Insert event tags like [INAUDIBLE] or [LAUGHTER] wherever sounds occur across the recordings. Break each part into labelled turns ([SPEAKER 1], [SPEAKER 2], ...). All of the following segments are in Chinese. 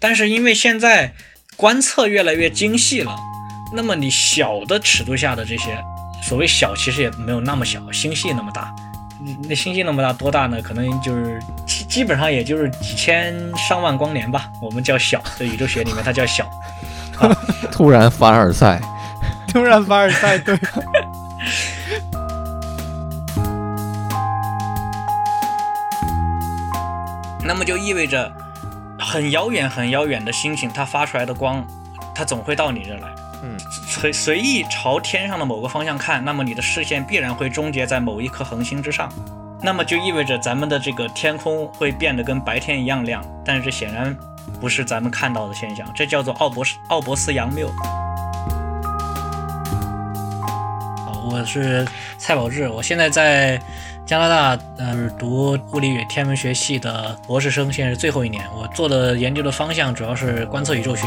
[SPEAKER 1] 但是因为现在观测越来越精细了，那么你小的尺度下的这些，所谓小其实也没有那么小，星系那么大，那星系那么大多大呢？可能就是基基本上也就是几千上万光年吧，我们叫小，在宇宙学里面它叫小。[LAUGHS]
[SPEAKER 2] 突然凡尔赛，
[SPEAKER 3] 突然凡尔赛，对。[LAUGHS]
[SPEAKER 1] 那么就意味着，很遥远、很遥远的星星，它发出来的光，它总会到你这来。
[SPEAKER 2] 嗯，
[SPEAKER 1] 随随意朝天上的某个方向看，那么你的视线必然会终结在某一颗恒星之上。那么就意味着咱们的这个天空会变得跟白天一样亮，但是这显然不是咱们看到的现象，这叫做奥博斯奥博斯杨谬。好，我是蔡宝志，我现在在。加拿大，嗯，读物理与天文学系的博士生，现在是最后一年。我做的研究的方向主要是观测宇宙学。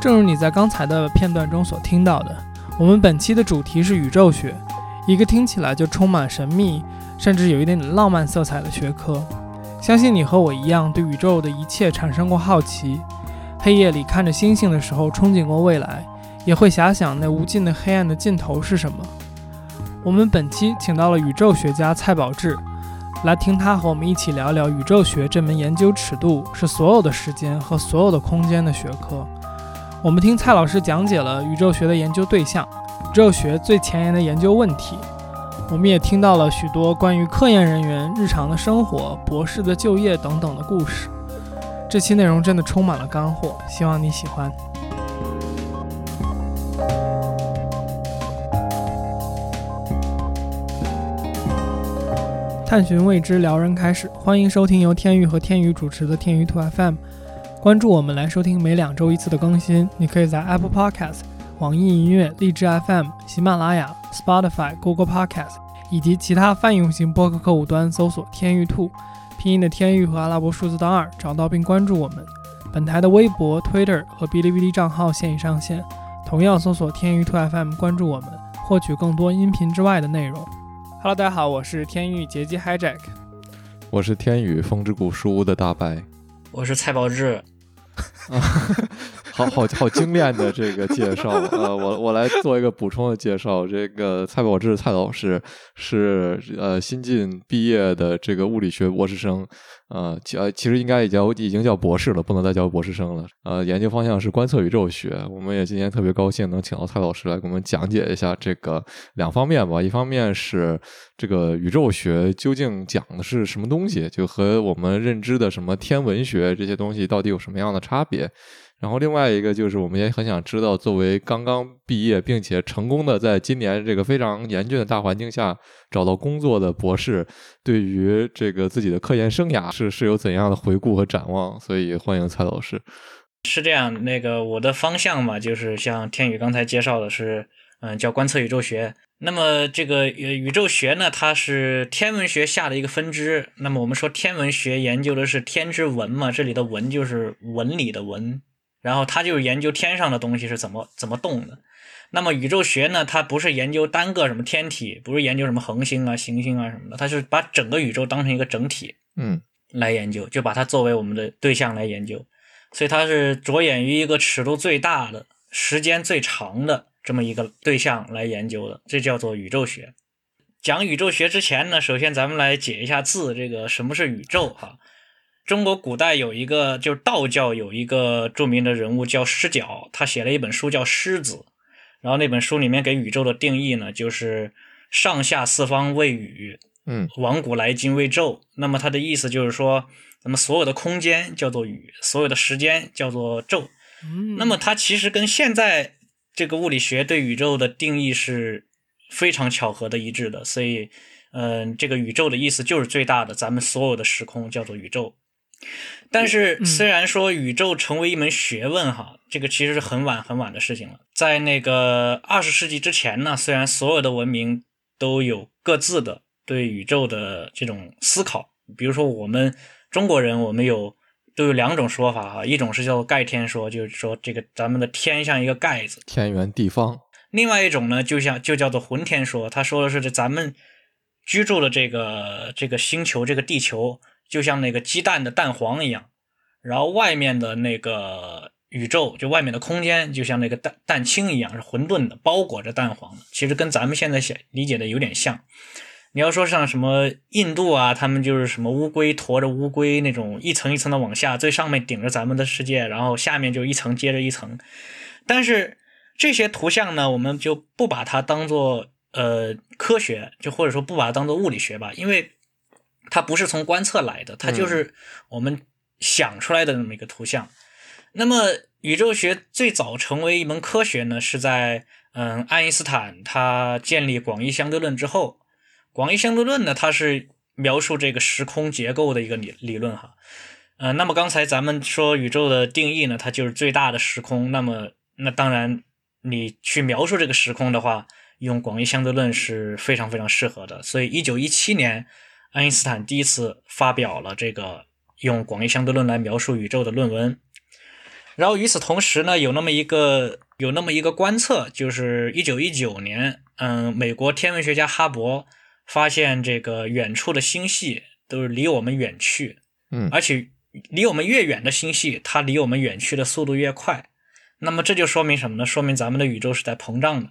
[SPEAKER 3] 正如你在刚才的片段中所听到的，我们本期的主题是宇宙学，一个听起来就充满神秘，甚至有一点点浪漫色彩的学科。相信你和我一样，对宇宙的一切产生过好奇，黑夜里看着星星的时候，憧憬过未来。也会遐想那无尽的黑暗的尽头是什么。我们本期请到了宇宙学家蔡宝志，来听他和我们一起聊聊宇宙学这门研究尺度是所有的时间和所有的空间的学科。我们听蔡老师讲解了宇宙学的研究对象，宇宙学最前沿的研究问题。我们也听到了许多关于科研人员日常的生活、博士的就业等等的故事。这期内容真的充满了干货，希望你喜欢。探寻未知，撩人开始。欢迎收听由天宇和天宇主持的天宇兔 FM。关注我们来收听每两周一次的更新。你可以在 Apple Podcast、网易音乐、荔枝 FM、喜马拉雅、Spotify、Google Podcast 以及其他泛用型播客客户端搜索“天宇兔”，拼音的天宇和阿拉伯数字的二，找到并关注我们。本台的微博、Twitter 和哔哩哔哩账号现已上线，同样搜索“天宇兔 FM”，关注我们，获取更多音频之外的内容。Hello，大家好，我是天域劫机 Hijack，
[SPEAKER 2] 我是天宇风之谷书屋的大白，
[SPEAKER 1] 我是蔡宝志。[LAUGHS]
[SPEAKER 2] 好好好精炼的这个介绍，呃，我我来做一个补充的介绍。这个蔡宝志蔡老师是呃新晋毕业的这个物理学博士生。呃，其其实应该已经已经叫博士了，不能再叫博士生了。呃，研究方向是观测宇宙学。我们也今天特别高兴能请到蔡老师来给我们讲解一下这个两方面吧。一方面是这个宇宙学究竟讲的是什么东西，就和我们认知的什么天文学这些东西到底有什么样的差别。然后另外一个就是，我们也很想知道，作为刚刚毕业并且成功的在今年这个非常严峻的大环境下找到工作的博士，对于这个自己的科研生涯是是有怎样的回顾和展望？所以欢迎蔡老师。
[SPEAKER 1] 是这样，那个我的方向嘛，就是像天宇刚才介绍的是，嗯，叫观测宇宙学。那么这个宇宙学呢，它是天文学下的一个分支。那么我们说天文学研究的是天之文嘛，这里的文就是纹理的文。然后他就是研究天上的东西是怎么怎么动的。那么宇宙学呢？它不是研究单个什么天体，不是研究什么恒星啊、行星啊什么的，它是把整个宇宙当成一个整体，
[SPEAKER 2] 嗯，
[SPEAKER 1] 来研究，就把它作为我们的对象来研究。所以它是着眼于一个尺度最大的、时间最长的这么一个对象来研究的，这叫做宇宙学。讲宇宙学之前呢，首先咱们来解一下字，这个什么是宇宙？哈。中国古代有一个，就是道教有一个著名的人物叫狮角，他写了一本书叫《狮子》，然后那本书里面给宇宙的定义呢，就是上下四方为宇，
[SPEAKER 2] 嗯，
[SPEAKER 1] 往古来今为宙。那么他的意思就是说，那么所有的空间叫做宇，所有的时间叫做宙。那么它其实跟现在这个物理学对宇宙的定义是非常巧合的一致的。所以，嗯，这个宇宙的意思就是最大的，咱们所有的时空叫做宇宙。但是，虽然说宇宙成为一门学问，哈，这个其实是很晚很晚的事情了。在那个二十世纪之前呢，虽然所有的文明都有各自的对宇宙的这种思考，比如说我们中国人，我们有都有两种说法，哈，一种是叫做盖天说，就是说这个咱们的天像一个盖子，
[SPEAKER 2] 天圆地方；
[SPEAKER 1] 另外一种呢，就像就叫做浑天说，他说的是这咱们。居住的这个这个星球，这个地球就像那个鸡蛋的蛋黄一样，然后外面的那个宇宙，就外面的空间，就像那个蛋蛋清一样，是混沌的，包裹着蛋黄。其实跟咱们现在想理解的有点像。你要说像什么印度啊，他们就是什么乌龟驮着乌龟那种一层一层的往下，最上面顶着咱们的世界，然后下面就一层接着一层。但是这些图像呢，我们就不把它当做呃科学，就或者说不把它当做物理学吧，因为它不是从观测来的，它就是我们想出来的那么一个图像。那么宇宙学最早成为一门科学呢，是在嗯爱因斯坦他建立广义相对论之后。广义相对论呢，它是描述这个时空结构的一个理理论哈，呃，那么刚才咱们说宇宙的定义呢，它就是最大的时空。那么，那当然你去描述这个时空的话，用广义相对论是非常非常适合的。所以，一九一七年，爱因斯坦第一次发表了这个用广义相对论来描述宇宙的论文。然后与此同时呢，有那么一个有那么一个观测，就是一九一九年，嗯，美国天文学家哈勃。发现这个远处的星系都是离我们远去，
[SPEAKER 2] 嗯，
[SPEAKER 1] 而且离我们越远的星系，它离我们远去的速度越快。那么这就说明什么呢？说明咱们的宇宙是在膨胀的。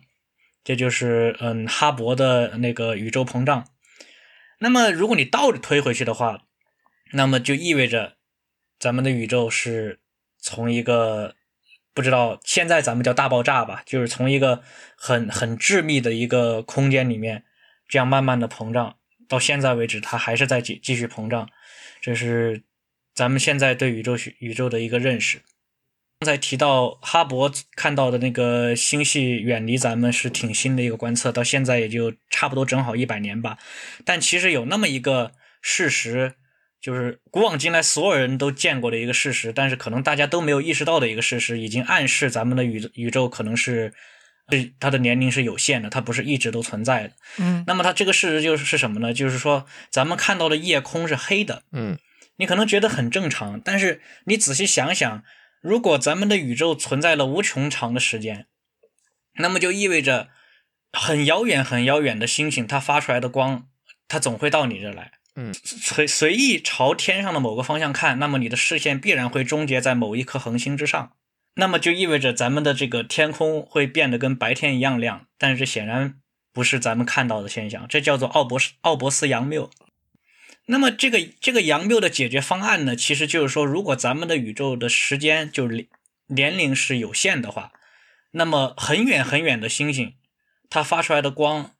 [SPEAKER 1] 这就是嗯，哈勃的那个宇宙膨胀。那么如果你倒着推回去的话，那么就意味着咱们的宇宙是从一个不知道现在咱们叫大爆炸吧，就是从一个很很致密的一个空间里面。这样慢慢的膨胀，到现在为止，它还是在继继续膨胀。这是咱们现在对宇宙学宇宙的一个认识。刚才提到哈勃看到的那个星系远离咱们是挺新的一个观测，到现在也就差不多正好一百年吧。但其实有那么一个事实，就是古往今来所有人都见过的一个事实，但是可能大家都没有意识到的一个事实，已经暗示咱们的宇宇宙可能是。对，它的年龄是有限的，它不是一直都存在的。
[SPEAKER 3] 嗯，
[SPEAKER 1] 那么它这个事实就是是什么呢？就是说，咱们看到的夜空是黑的。
[SPEAKER 2] 嗯，
[SPEAKER 1] 你可能觉得很正常，但是你仔细想想，如果咱们的宇宙存在了无穷长的时间，那么就意味着很遥远、很遥远的星星，它发出来的光，它总会到你这来。
[SPEAKER 2] 嗯，
[SPEAKER 1] 随随意朝天上的某个方向看，那么你的视线必然会终结在某一颗恒星之上。那么就意味着咱们的这个天空会变得跟白天一样亮，但是显然不是咱们看到的现象，这叫做奥博斯奥博斯杨谬。那么这个这个杨谬的解决方案呢，其实就是说，如果咱们的宇宙的时间就是年龄是有限的话，那么很远很远的星星，它发出来的光，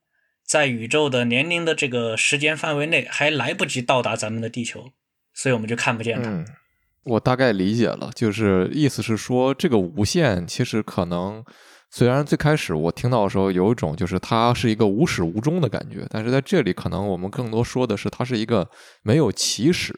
[SPEAKER 1] 在宇宙的年龄的这个时间范围内还来不及到达咱们的地球，所以我们就看不见它。
[SPEAKER 2] 我大概理解了，就是意思是说，这个无限其实可能，虽然最开始我听到的时候有一种就是它是一个无始无终的感觉，但是在这里可能我们更多说的是它是一个没有起始，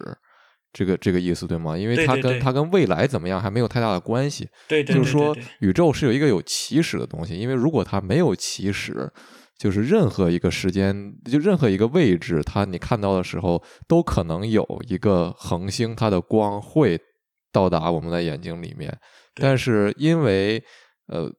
[SPEAKER 2] 这个这个意思对吗？因为它跟它跟未来怎么样还没有太大的关系。
[SPEAKER 1] 对，
[SPEAKER 2] 就是说宇宙是有一个有起始的东西，因为如果它没有起始。就是任何一个时间，就任何一个位置，它你看到的时候，都可能有一个恒星，它的光会到达我们的眼睛里面。但是因为呃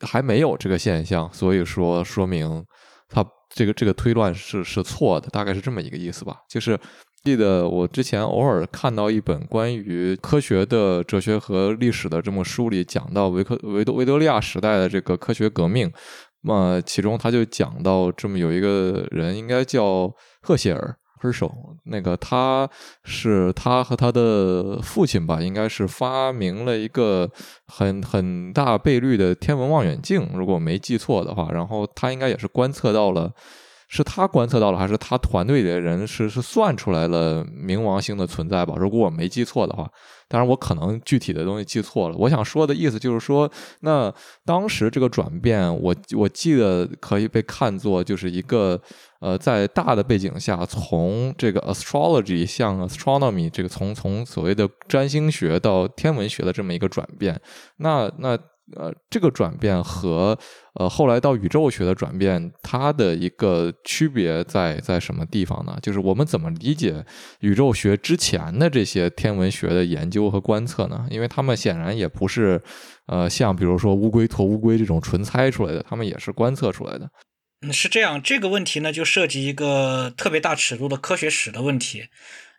[SPEAKER 2] 还没有这个现象，所以说说明它这个这个推断是是错的，大概是这么一个意思吧。就是记得我之前偶尔看到一本关于科学的哲学和历史的这么书里讲到维克维多维多利亚时代的这个科学革命。那么其中他就讲到这么有一个人，应该叫赫歇尔，赫手，那个他是他和他的父亲吧，应该是发明了一个很很大倍率的天文望远镜，如果我没记错的话，然后他应该也是观测到了。是他观测到了，还是他团队里的人是是算出来了冥王星的存在吧？如果我没记错的话，当然我可能具体的东西记错了。我想说的意思就是说，那当时这个转变，我我记得可以被看作就是一个呃，在大的背景下，从这个 astrology 向 astronomy 这个从从所谓的占星学到天文学的这么一个转变。那那。呃，这个转变和呃后来到宇宙学的转变，它的一个区别在在什么地方呢？就是我们怎么理解宇宙学之前的这些天文学的研究和观测呢？因为他们显然也不是呃像比如说乌龟驮乌龟这种纯猜出来的，他们也是观测出来的。
[SPEAKER 1] 嗯，是这样，这个问题呢就涉及一个特别大尺度的科学史的问题。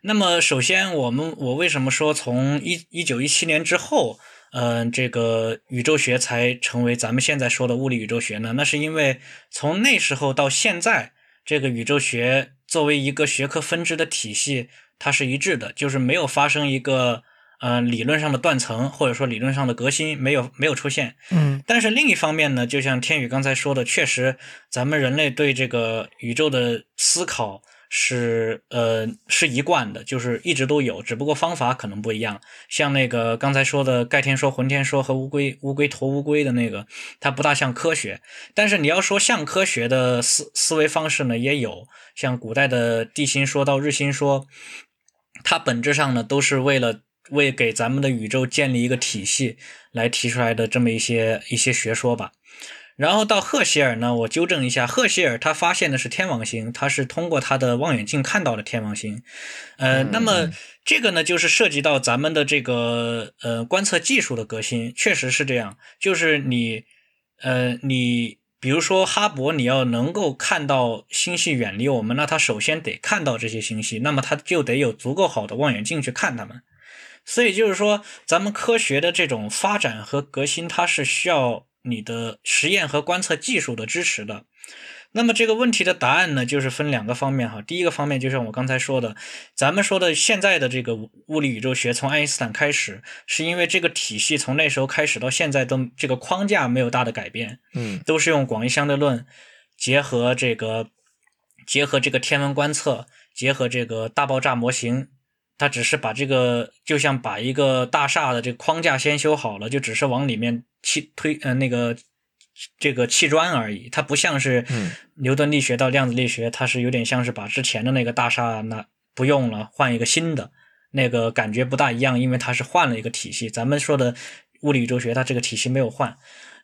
[SPEAKER 1] 那么，首先，我们我为什么说从一一九一七年之后，嗯，这个宇宙学才成为咱们现在说的物理宇宙学呢？那是因为从那时候到现在，这个宇宙学作为一个学科分支的体系，它是一致的，就是没有发生一个。呃，理论上的断层或者说理论上的革新没有没有出现，
[SPEAKER 3] 嗯，
[SPEAKER 1] 但是另一方面呢，就像天宇刚才说的，确实咱们人类对这个宇宙的思考是呃是一贯的，就是一直都有，只不过方法可能不一样。像那个刚才说的盖天说、浑天说和乌龟乌龟驮乌龟的那个，它不大像科学。但是你要说像科学的思思维方式呢，也有，像古代的地心说到日心说，它本质上呢都是为了。为给咱们的宇宙建立一个体系来提出来的这么一些一些学说吧。然后到赫歇尔呢，我纠正一下，赫歇尔他发现的是天王星，他是通过他的望远镜看到了天王星。呃，那么这个呢，就是涉及到咱们的这个呃观测技术的革新，确实是这样。就是你呃你比如说哈勃，你要能够看到星系远离我们，那他首先得看到这些星系，那么他就得有足够好的望远镜去看它们。所以就是说，咱们科学的这种发展和革新，它是需要你的实验和观测技术的支持的。那么这个问题的答案呢，就是分两个方面哈。第一个方面就像我刚才说的，咱们说的现在的这个物理宇宙学，从爱因斯坦开始，是因为这个体系从那时候开始到现在都这个框架没有大的改变，
[SPEAKER 2] 嗯，
[SPEAKER 1] 都是用广义相对论结合这个结合这个天文观测，结合这个大爆炸模型。他只是把这个，就像把一个大厦的这个框架先修好了，就只是往里面砌推呃那个这个砌砖而已。它不像是牛顿力学到量子力学，它是有点像是把之前的那个大厦那不用了，换一个新的，那个感觉不大一样，因为它是换了一个体系。咱们说的物理宇宙学，它这个体系没有换。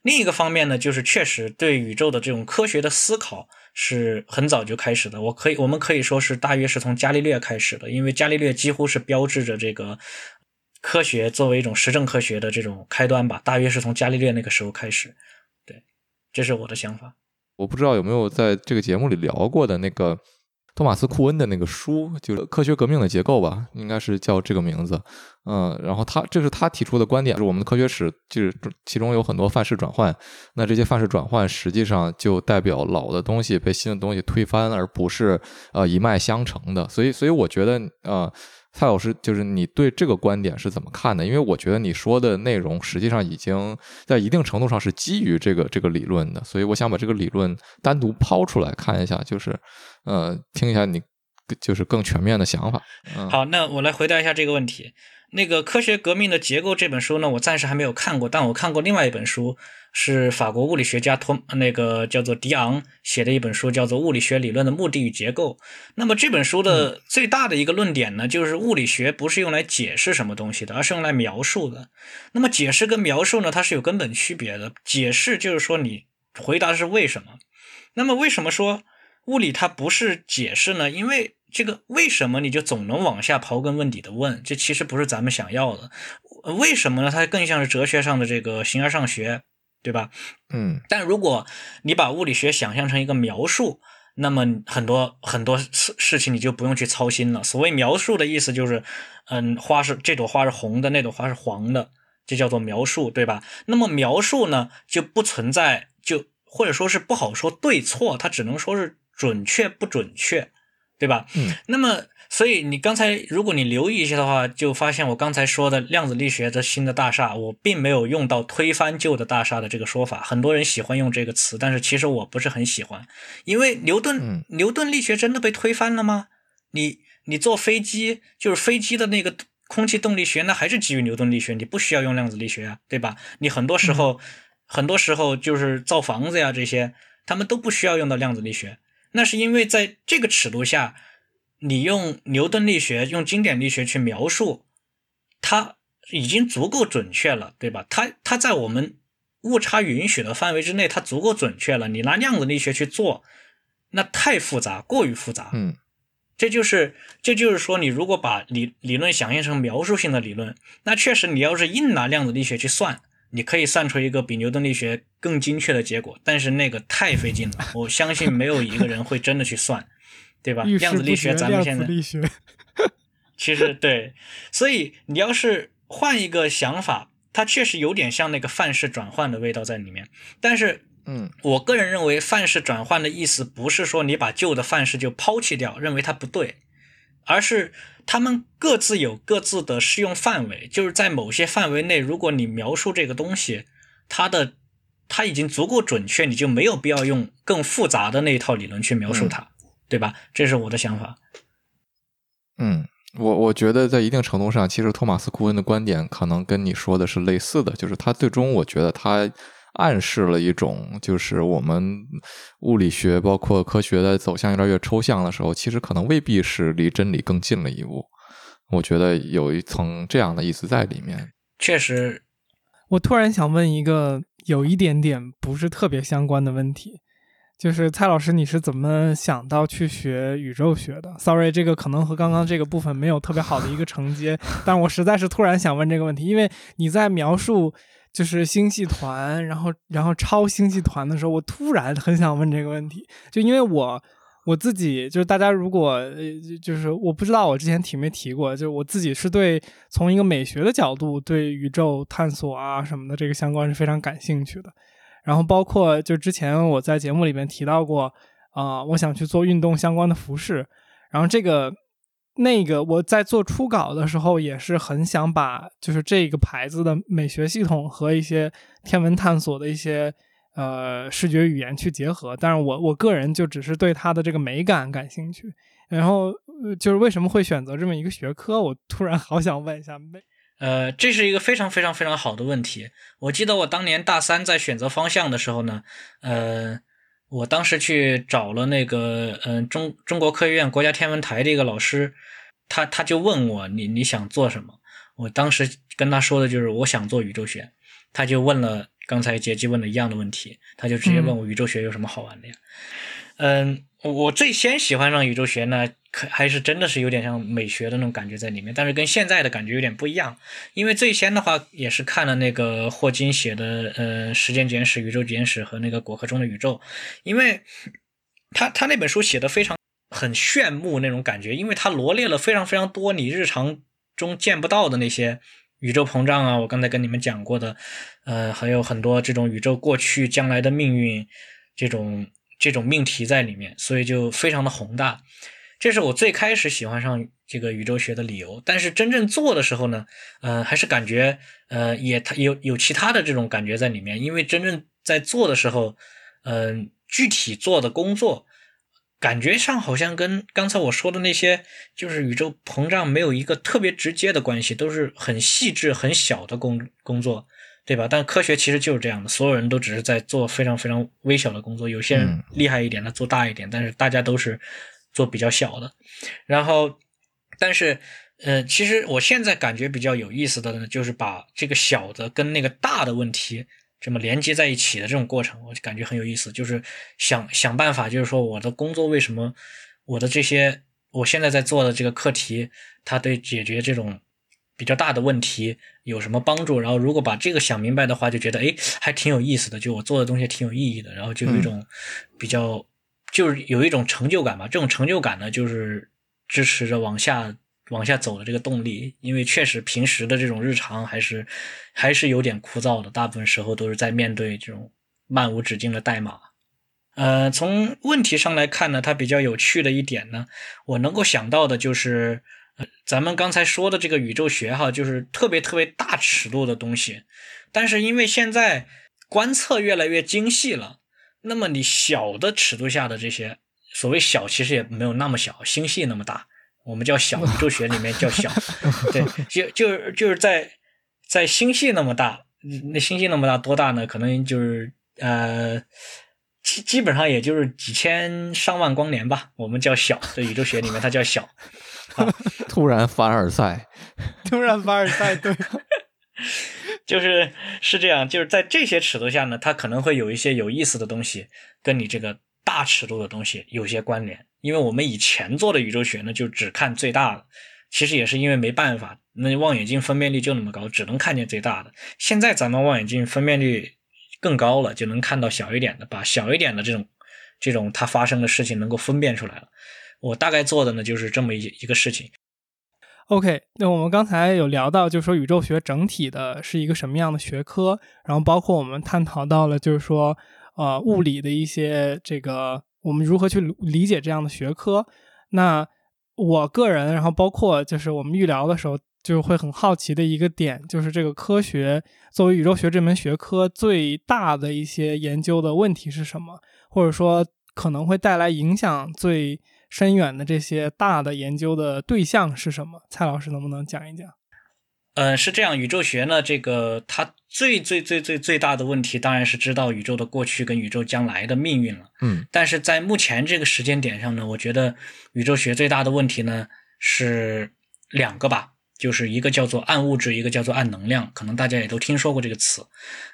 [SPEAKER 1] 另一个方面呢，就是确实对宇宙的这种科学的思考。是很早就开始的，我可以，我们可以说是大约是从伽利略开始的，因为伽利略几乎是标志着这个科学作为一种实证科学的这种开端吧，大约是从伽利略那个时候开始。对，这是我的想法。
[SPEAKER 2] 我不知道有没有在这个节目里聊过的那个。托马斯·库恩的那个书就是《科学革命的结构》吧，应该是叫这个名字。嗯，然后他这是他提出的观点，就是我们的科学史就是其中有很多范式转换。那这些范式转换实际上就代表老的东西被新的东西推翻，而不是呃一脉相承的。所以，所以我觉得啊。蔡老师，就是你对这个观点是怎么看的？因为我觉得你说的内容实际上已经在一定程度上是基于这个这个理论的，所以我想把这个理论单独抛出来看一下，就是呃，听一下你就是更全面的想法。
[SPEAKER 1] 好，那我来回答一下这个问题。那个《科学革命的结构》这本书呢，我暂时还没有看过，但我看过另外一本书。是法国物理学家托那个叫做迪昂写的一本书，叫做《物理学理论的目的与结构》。那么这本书的最大的一个论点呢，就是物理学不是用来解释什么东西的，而是用来描述的。那么解释跟描述呢，它是有根本区别的。解释就是说你回答的是为什么。那么为什么说物理它不是解释呢？因为这个为什么你就总能往下刨根问底的问，这其实不是咱们想要的。为什么呢？它更像是哲学上的这个形而上学。对吧？
[SPEAKER 2] 嗯，
[SPEAKER 1] 但如果你把物理学想象成一个描述，那么很多很多事事情你就不用去操心了。所谓描述的意思就是，嗯，花是这朵花是红的，那朵花是黄的，这叫做描述，对吧？那么描述呢，就不存在，就或者说是不好说对错，它只能说是准确不准确，对吧？
[SPEAKER 2] 嗯，
[SPEAKER 1] 那么。所以你刚才，如果你留意一下的话，就发现我刚才说的量子力学的新的大厦，我并没有用到推翻旧的大厦的这个说法。很多人喜欢用这个词，但是其实我不是很喜欢，因为牛顿牛顿力学真的被推翻了吗？你你坐飞机，就是飞机的那个空气动力学，那还是基于牛顿力学，你不需要用量子力学啊，对吧？你很多时候很多时候就是造房子呀这些，他们都不需要用到量子力学，那是因为在这个尺度下。你用牛顿力学、用经典力学去描述，它已经足够准确了，对吧？它它在我们误差允许的范围之内，它足够准确了。你拿量子力学去做，那太复杂，过于复杂。
[SPEAKER 2] 嗯，
[SPEAKER 1] 这就是这就是说，你如果把理理论想象成描述性的理论，那确实你要是硬拿量子力学去算。你可以算出一个比牛顿力学更精确的结果，但是那个太费劲了，我相信没有一个人会真的去算，对吧？量子力学咱们现在其实对，所以你要是换一个想法，它确实有点像那个范式转换的味道在里面，但是。
[SPEAKER 2] 嗯，
[SPEAKER 1] 我个人认为范式转换的意思不是说你把旧的范式就抛弃掉，认为它不对，而是他们各自有各自的适用范围，就是在某些范围内，如果你描述这个东西，它的它已经足够准确，你就没有必要用更复杂的那一套理论去描述它，对吧？这是我的想法。
[SPEAKER 2] 嗯，我我觉得在一定程度上，其实托马斯库恩的观点可能跟你说的是类似的，就是他最终我觉得他。暗示了一种，就是我们物理学包括科学的走向越来越抽象的时候，其实可能未必是离真理更近了一步。我觉得有一层这样的意思在里面。
[SPEAKER 1] 确实，
[SPEAKER 3] 我突然想问一个有一点点不是特别相关的问题，就是蔡老师，你是怎么想到去学宇宙学的？Sorry，这个可能和刚刚这个部分没有特别好的一个承接，[LAUGHS] 但我实在是突然想问这个问题，因为你在描述。就是星系团，然后然后超星系团的时候，我突然很想问这个问题，就因为我我自己就是大家如果呃就是我不知道我之前提没提过，就是我自己是对从一个美学的角度对宇宙探索啊什么的这个相关是非常感兴趣的，然后包括就之前我在节目里面提到过啊，我想去做运动相关的服饰，然后这个。那个我在做初稿的时候，也是很想把就是这个牌子的美学系统和一些天文探索的一些呃视觉语言去结合，但是我我个人就只是对它的这个美感感兴趣。然后就是为什么会选择这么一个学科？我突然 [LAUGHS] 好想问一下。
[SPEAKER 1] 呃，这是一个非常非常非常好的问题。我记得我当年大三在选择方向的时候呢，呃。我当时去找了那个，嗯，中中国科学院国家天文台的一个老师，他他就问我，你你想做什么？我当时跟他说的就是我想做宇宙学，他就问了刚才杰基问的一样的问题，他就直接问我宇宙学有什么好玩的呀？嗯，我最先喜欢上宇宙学呢。可还是真的是有点像美学的那种感觉在里面，但是跟现在的感觉有点不一样。因为最先的话也是看了那个霍金写的呃《时间简史》《宇宙简史》和那个《果壳中的宇宙》，因为他他那本书写的非常很炫目那种感觉，因为他罗列了非常非常多你日常中见不到的那些宇宙膨胀啊，我刚才跟你们讲过的，呃，还有很多这种宇宙过去、将来的命运这种这种命题在里面，所以就非常的宏大。这是我最开始喜欢上这个宇宙学的理由，但是真正做的时候呢，呃，还是感觉，呃，也它有有其他的这种感觉在里面。因为真正在做的时候，嗯，具体做的工作，感觉上好像跟刚才我说的那些，就是宇宙膨胀没有一个特别直接的关系，都是很细致、很小的工工作，对吧？但科学其实就是这样的，所有人都只是在做非常非常微小的工作，有些人厉害一点，他做大一点，但是大家都是。做比较小的，然后，但是，呃，其实我现在感觉比较有意思的呢，就是把这个小的跟那个大的问题这么连接在一起的这种过程，我就感觉很有意思。就是想想办法，就是说我的工作为什么我的这些我现在在做的这个课题，它对解决这种比较大的问题有什么帮助？然后如果把这个想明白的话，就觉得哎，还挺有意思的，就我做的东西挺有意义的，然后就有一种比较。就是有一种成就感吧，这种成就感呢，就是支持着往下往下走的这个动力。因为确实平时的这种日常还是还是有点枯燥的，大部分时候都是在面对这种漫无止境的代码。呃，从问题上来看呢，它比较有趣的一点呢，我能够想到的就是，咱们刚才说的这个宇宙学哈，就是特别特别大尺度的东西，但是因为现在观测越来越精细了。那么你小的尺度下的这些所谓小，其实也没有那么小，星系那么大，我们叫小，宇宙学里面叫小，[LAUGHS] 对，就就就是在在星系那么大，那星系那么大多大呢？可能就是呃，基基本上也就是几千上万光年吧，我们叫小，在宇宙学里面它叫小。[LAUGHS]
[SPEAKER 2] 突然凡尔赛，[LAUGHS]
[SPEAKER 3] 突然凡尔赛，对。[LAUGHS]
[SPEAKER 1] 就是是这样，就是在这些尺度下呢，它可能会有一些有意思的东西跟你这个大尺度的东西有些关联。因为我们以前做的宇宙学呢，就只看最大的，其实也是因为没办法，那望远镜分辨率就那么高，只能看见最大的。现在咱们望远镜分辨率更高了，就能看到小一点的，把小一点的这种这种它发生的事情能够分辨出来了。我大概做的呢就是这么一一个事情。
[SPEAKER 3] OK，那我们刚才有聊到，就是说宇宙学整体的是一个什么样的学科，然后包括我们探讨到了，就是说呃物理的一些这个我们如何去理解这样的学科。那我个人，然后包括就是我们预聊的时候。就会很好奇的一个点，就是这个科学作为宇宙学这门学科最大的一些研究的问题是什么，或者说可能会带来影响最深远的这些大的研究的对象是什么？蔡老师能不能讲一讲？
[SPEAKER 1] 嗯，是这样，宇宙学呢，这个它最最最最最大的问题当然是知道宇宙的过去跟宇宙将来的命运了。
[SPEAKER 2] 嗯，
[SPEAKER 1] 但是在目前这个时间点上呢，我觉得宇宙学最大的问题呢是两个吧。就是一个叫做暗物质，一个叫做暗能量，可能大家也都听说过这个词。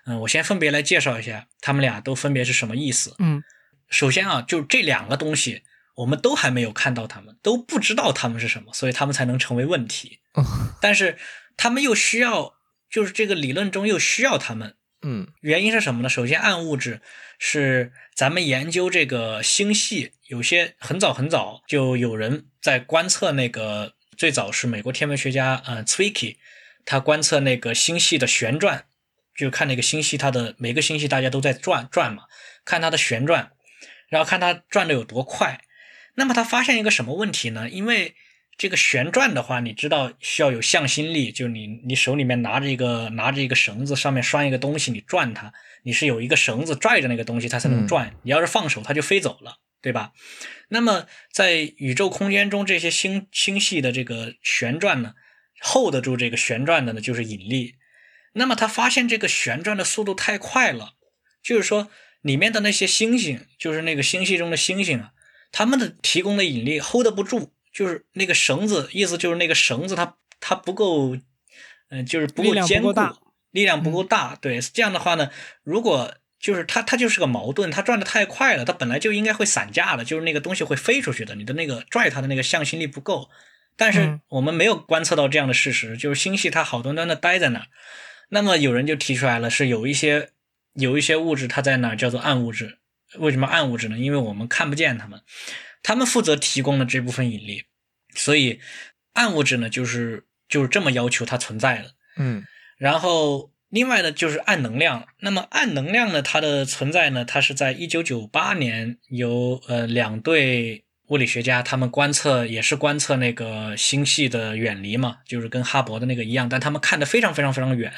[SPEAKER 1] 嗯，我先分别来介绍一下，他们俩都分别是什么意思。
[SPEAKER 3] 嗯，
[SPEAKER 1] 首先啊，就这两个东西，我们都还没有看到他们，都不知道他们是什么，所以他们才能成为问题。[LAUGHS] 但是他们又需要，就是这个理论中又需要他们。
[SPEAKER 2] 嗯，
[SPEAKER 1] 原因是什么呢？首先，暗物质是咱们研究这个星系，有些很早很早就有人在观测那个。最早是美国天文学家呃，Twicky，他观测那个星系的旋转，就看那个星系它的每个星系大家都在转转嘛，看它的旋转，然后看它转的有多快。那么他发现一个什么问题呢？因为这个旋转的话，你知道需要有向心力，就你你手里面拿着一个拿着一个绳子，上面拴一个东西，你转它，你是有一个绳子拽着那个东西，它才能转。你要是放手，它就飞走了。对吧？那么在宇宙空间中，这些星星系的这个旋转呢，hold 得住这个旋转的呢，就是引力。那么他发现这个旋转的速度太快了，就是说里面的那些星星，就是那个星系中的星星啊，它们的提供的引力 hold 不住，就是那个绳子，意思就是那个绳子它它不够，嗯，就是不够坚固，力量不够大。对，这样的话呢，如果就是它，它就是个矛盾，它转的太快了，它本来就应该会散架的，就是那个东西会飞出去的，你的那个拽它的那个向心力不够。但是我们没有观测到这样的事实，就是星系它好端端的待在那儿。那么有人就提出来了，是有一些有一些物质它在那儿叫做暗物质。为什么暗物质呢？因为我们看不见它们，它们负责提供的这部分引力。所以暗物质呢，就是就是这么要求它存在的。
[SPEAKER 2] 嗯，
[SPEAKER 1] 然后。另外呢，就是暗能量。那么暗能量呢，它的存在呢，它是在一九九八年由呃两对物理学家他们观测，也是观测那个星系的远离嘛，就是跟哈勃的那个一样，但他们看的非常非常非常远，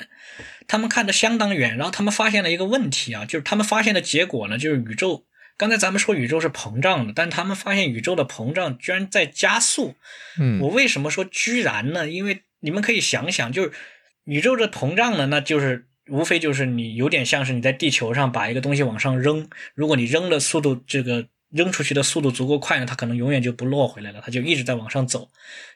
[SPEAKER 1] 他们看的相当远，然后他们发现了一个问题啊，就是他们发现的结果呢，就是宇宙。刚才咱们说宇宙是膨胀的，但他们发现宇宙的膨胀居然在加速。
[SPEAKER 2] 嗯，
[SPEAKER 1] 我为什么说居然呢？因为你们可以想想，就是。宇宙的膨胀呢，那就是无非就是你有点像是你在地球上把一个东西往上扔，如果你扔的速度这个扔出去的速度足够快呢，它可能永远就不落回来了，它就一直在往上走。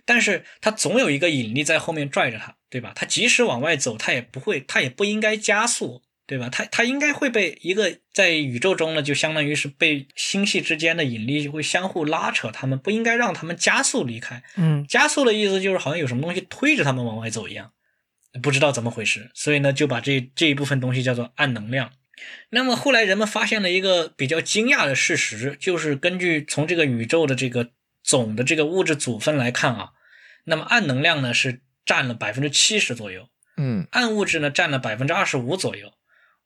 [SPEAKER 1] 但是它总有一个引力在后面拽着它，对吧？它即使往外走，它也不会，它也不应该加速，对吧？它它应该会被一个在宇宙中呢，就相当于是被星系之间的引力会相互拉扯，它们不应该让它们加速离开。
[SPEAKER 3] 嗯，
[SPEAKER 1] 加速的意思就是好像有什么东西推着它们往外走一样。不知道怎么回事，所以呢就把这这一部分东西叫做暗能量。那么后来人们发现了一个比较惊讶的事实，就是根据从这个宇宙的这个总的这个物质组分来看啊，那么暗能量呢是占了百分之七十左右，
[SPEAKER 2] 嗯，
[SPEAKER 1] 暗物质呢占了百分之二十五左右。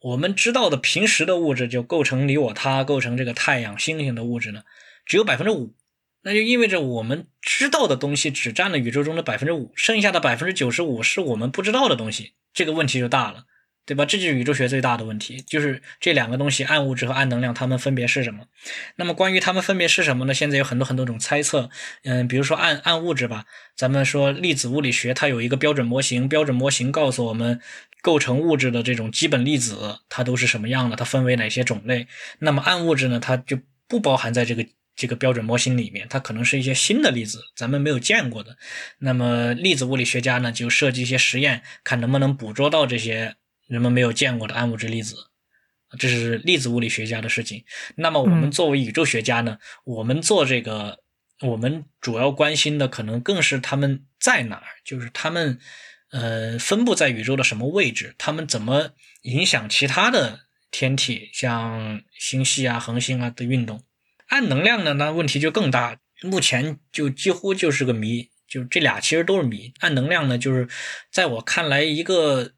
[SPEAKER 1] 我们知道的平时的物质就构成你我他构成这个太阳星星的物质呢，只有百分之五。那就意味着我们知道的东西只占了宇宙中的百分之五，剩下的百分之九十五是我们不知道的东西，这个问题就大了，对吧？这就是宇宙学最大的问题，就是这两个东西，暗物质和暗能量，它们分别是什么？那么关于它们分别是什么呢？现在有很多很多种猜测，嗯，比如说暗暗物质吧，咱们说粒子物理学它有一个标准模型，标准模型告诉我们构成物质的这种基本粒子它都是什么样的，它分为哪些种类。那么暗物质呢，它就不包含在这个。这个标准模型里面，它可能是一些新的粒子，咱们没有见过的。那么粒子物理学家呢，就设计一些实验，看能不能捕捉到这些人们没有见过的暗物质粒子。这是粒子物理学家的事情。那么我们作为宇宙学家呢，我们做这个，我们主要关心的可能更是他们在哪儿，就是他们呃分布在宇宙的什么位置，他们怎么影响其他的天体，像星系啊、恒星啊的运动。暗能量呢，那问题就更大，目前就几乎就是个谜，就这俩其实都是谜。暗能量呢，就是在我看来一个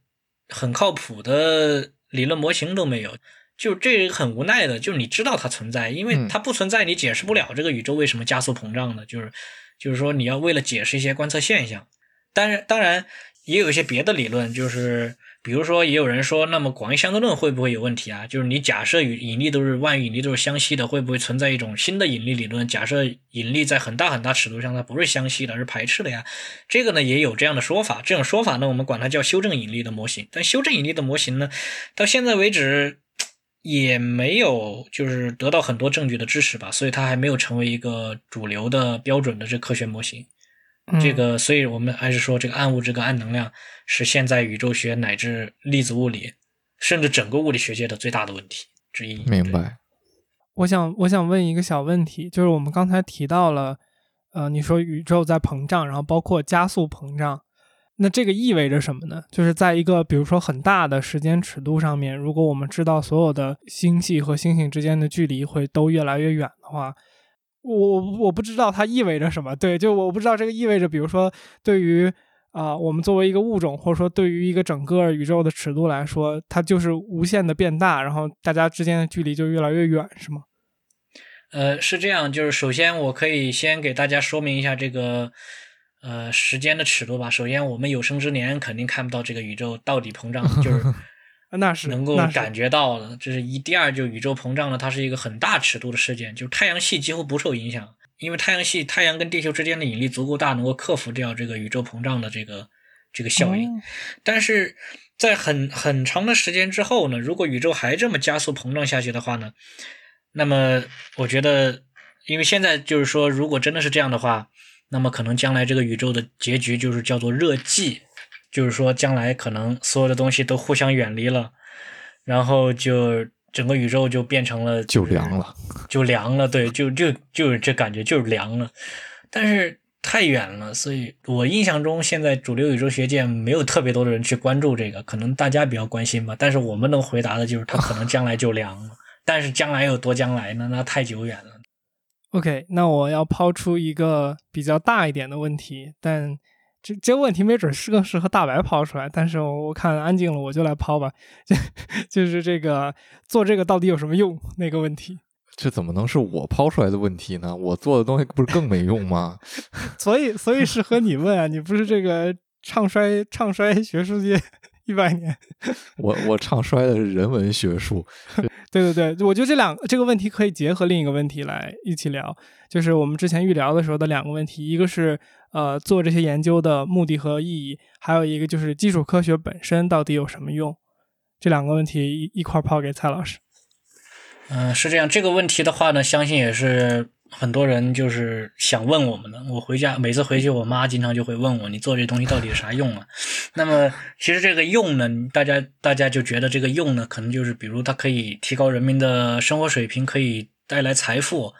[SPEAKER 1] 很靠谱的理论模型都没有。就这很无奈的，就是你知道它存在，因为它不存在，你解释不了这个宇宙为什么加速膨胀的。就是，就是说你要为了解释一些观测现象，当然，当然也有一些别的理论，就是比如说也有人说，那么广义相对论会不会有问题啊？就是你假设与引力都是万有引力都是相吸的，会不会存在一种新的引力理论？假设引力在很大很大尺度上它不是相吸的，而是排斥的呀？这个呢也有这样的说法，这种说法呢我们管它叫修正引力的模型。但修正引力的模型呢，到现在为止。也没有就是得到很多证据的支持吧，所以它还没有成为一个主流的标准的这科学模型。这个，所以我们还是说，这个暗物质跟暗能量是现在宇宙学乃至粒子物理，甚至整个物理学界的最大的问题之一。
[SPEAKER 2] 明白。
[SPEAKER 3] 我想，我想问一个小问题，就是我们刚才提到了，呃，你说宇宙在膨胀，然后包括加速膨胀。那这个意味着什么呢？就是在一个比如说很大的时间尺度上面，如果我们知道所有的星系和星星之间的距离会都越来越远的话，我我不知道它意味着什么。对，就我不知道这个意味着，比如说对于啊我们作为一个物种，或者说对于一个整个宇宙的尺度来说，它就是无限的变大，然后大家之间的距离就越来越远，是吗？
[SPEAKER 1] 呃，是这样。就是首先我可以先给大家说明一下这个。呃，时间的尺度吧。首先，我们有生之年肯定看不到这个宇宙到底膨胀，就是 [LAUGHS]
[SPEAKER 3] 那是
[SPEAKER 1] 能够感觉到的。这是一。第二，就宇宙膨胀呢，它是一个很大尺度的事件，就是太阳系几乎不受影响，因为太阳系太阳跟地球之间的引力足够大，能够克服掉这个宇宙膨胀的这个这个效应。但是在很很长的时间之后呢，如果宇宙还这么加速膨胀下去的话呢，那么我觉得，因为现在就是说，如果真的是这样的话。那么可能将来这个宇宙的结局就是叫做热寂，就是说将来可能所有的东西都互相远离了，然后就整个宇宙就变成了
[SPEAKER 2] 就凉了，
[SPEAKER 1] 就凉了，对，就就就是这感觉就是凉了，但是太远了，所以我印象中现在主流宇宙学界没有特别多的人去关注这个，可能大家比较关心吧，但是我们能回答的就是它可能将来就凉了，[LAUGHS] 但是将来有多将来呢？那太久远了。
[SPEAKER 3] OK，那我要抛出一个比较大一点的问题，但这这个问题没准是更适合大白抛出来。但是我看安静了，我就来抛吧。[LAUGHS] 就就是这个做这个到底有什么用？那个问题，
[SPEAKER 2] 这怎么能是我抛出来的问题呢？我做的东西不是更没用吗？[LAUGHS]
[SPEAKER 3] 所以，所以适合你问啊！你不是这个唱衰唱衰学术界一百年？[LAUGHS]
[SPEAKER 2] 我我唱衰的是人文学术。[LAUGHS]
[SPEAKER 3] 对对对，我觉得这两这个问题可以结合另一个问题来一起聊，就是我们之前预聊的时候的两个问题，一个是呃做这些研究的目的和意义，还有一个就是基础科学本身到底有什么用？这两个问题一一块抛给蔡老师。
[SPEAKER 1] 嗯，是这样，这个问题的话呢，相信也是。很多人就是想问我们的，我回家每次回去，我妈经常就会问我，你做这东西到底有啥用啊？[LAUGHS] 那么其实这个用呢，大家大家就觉得这个用呢，可能就是比如它可以提高人民的生活水平，可以带来财富，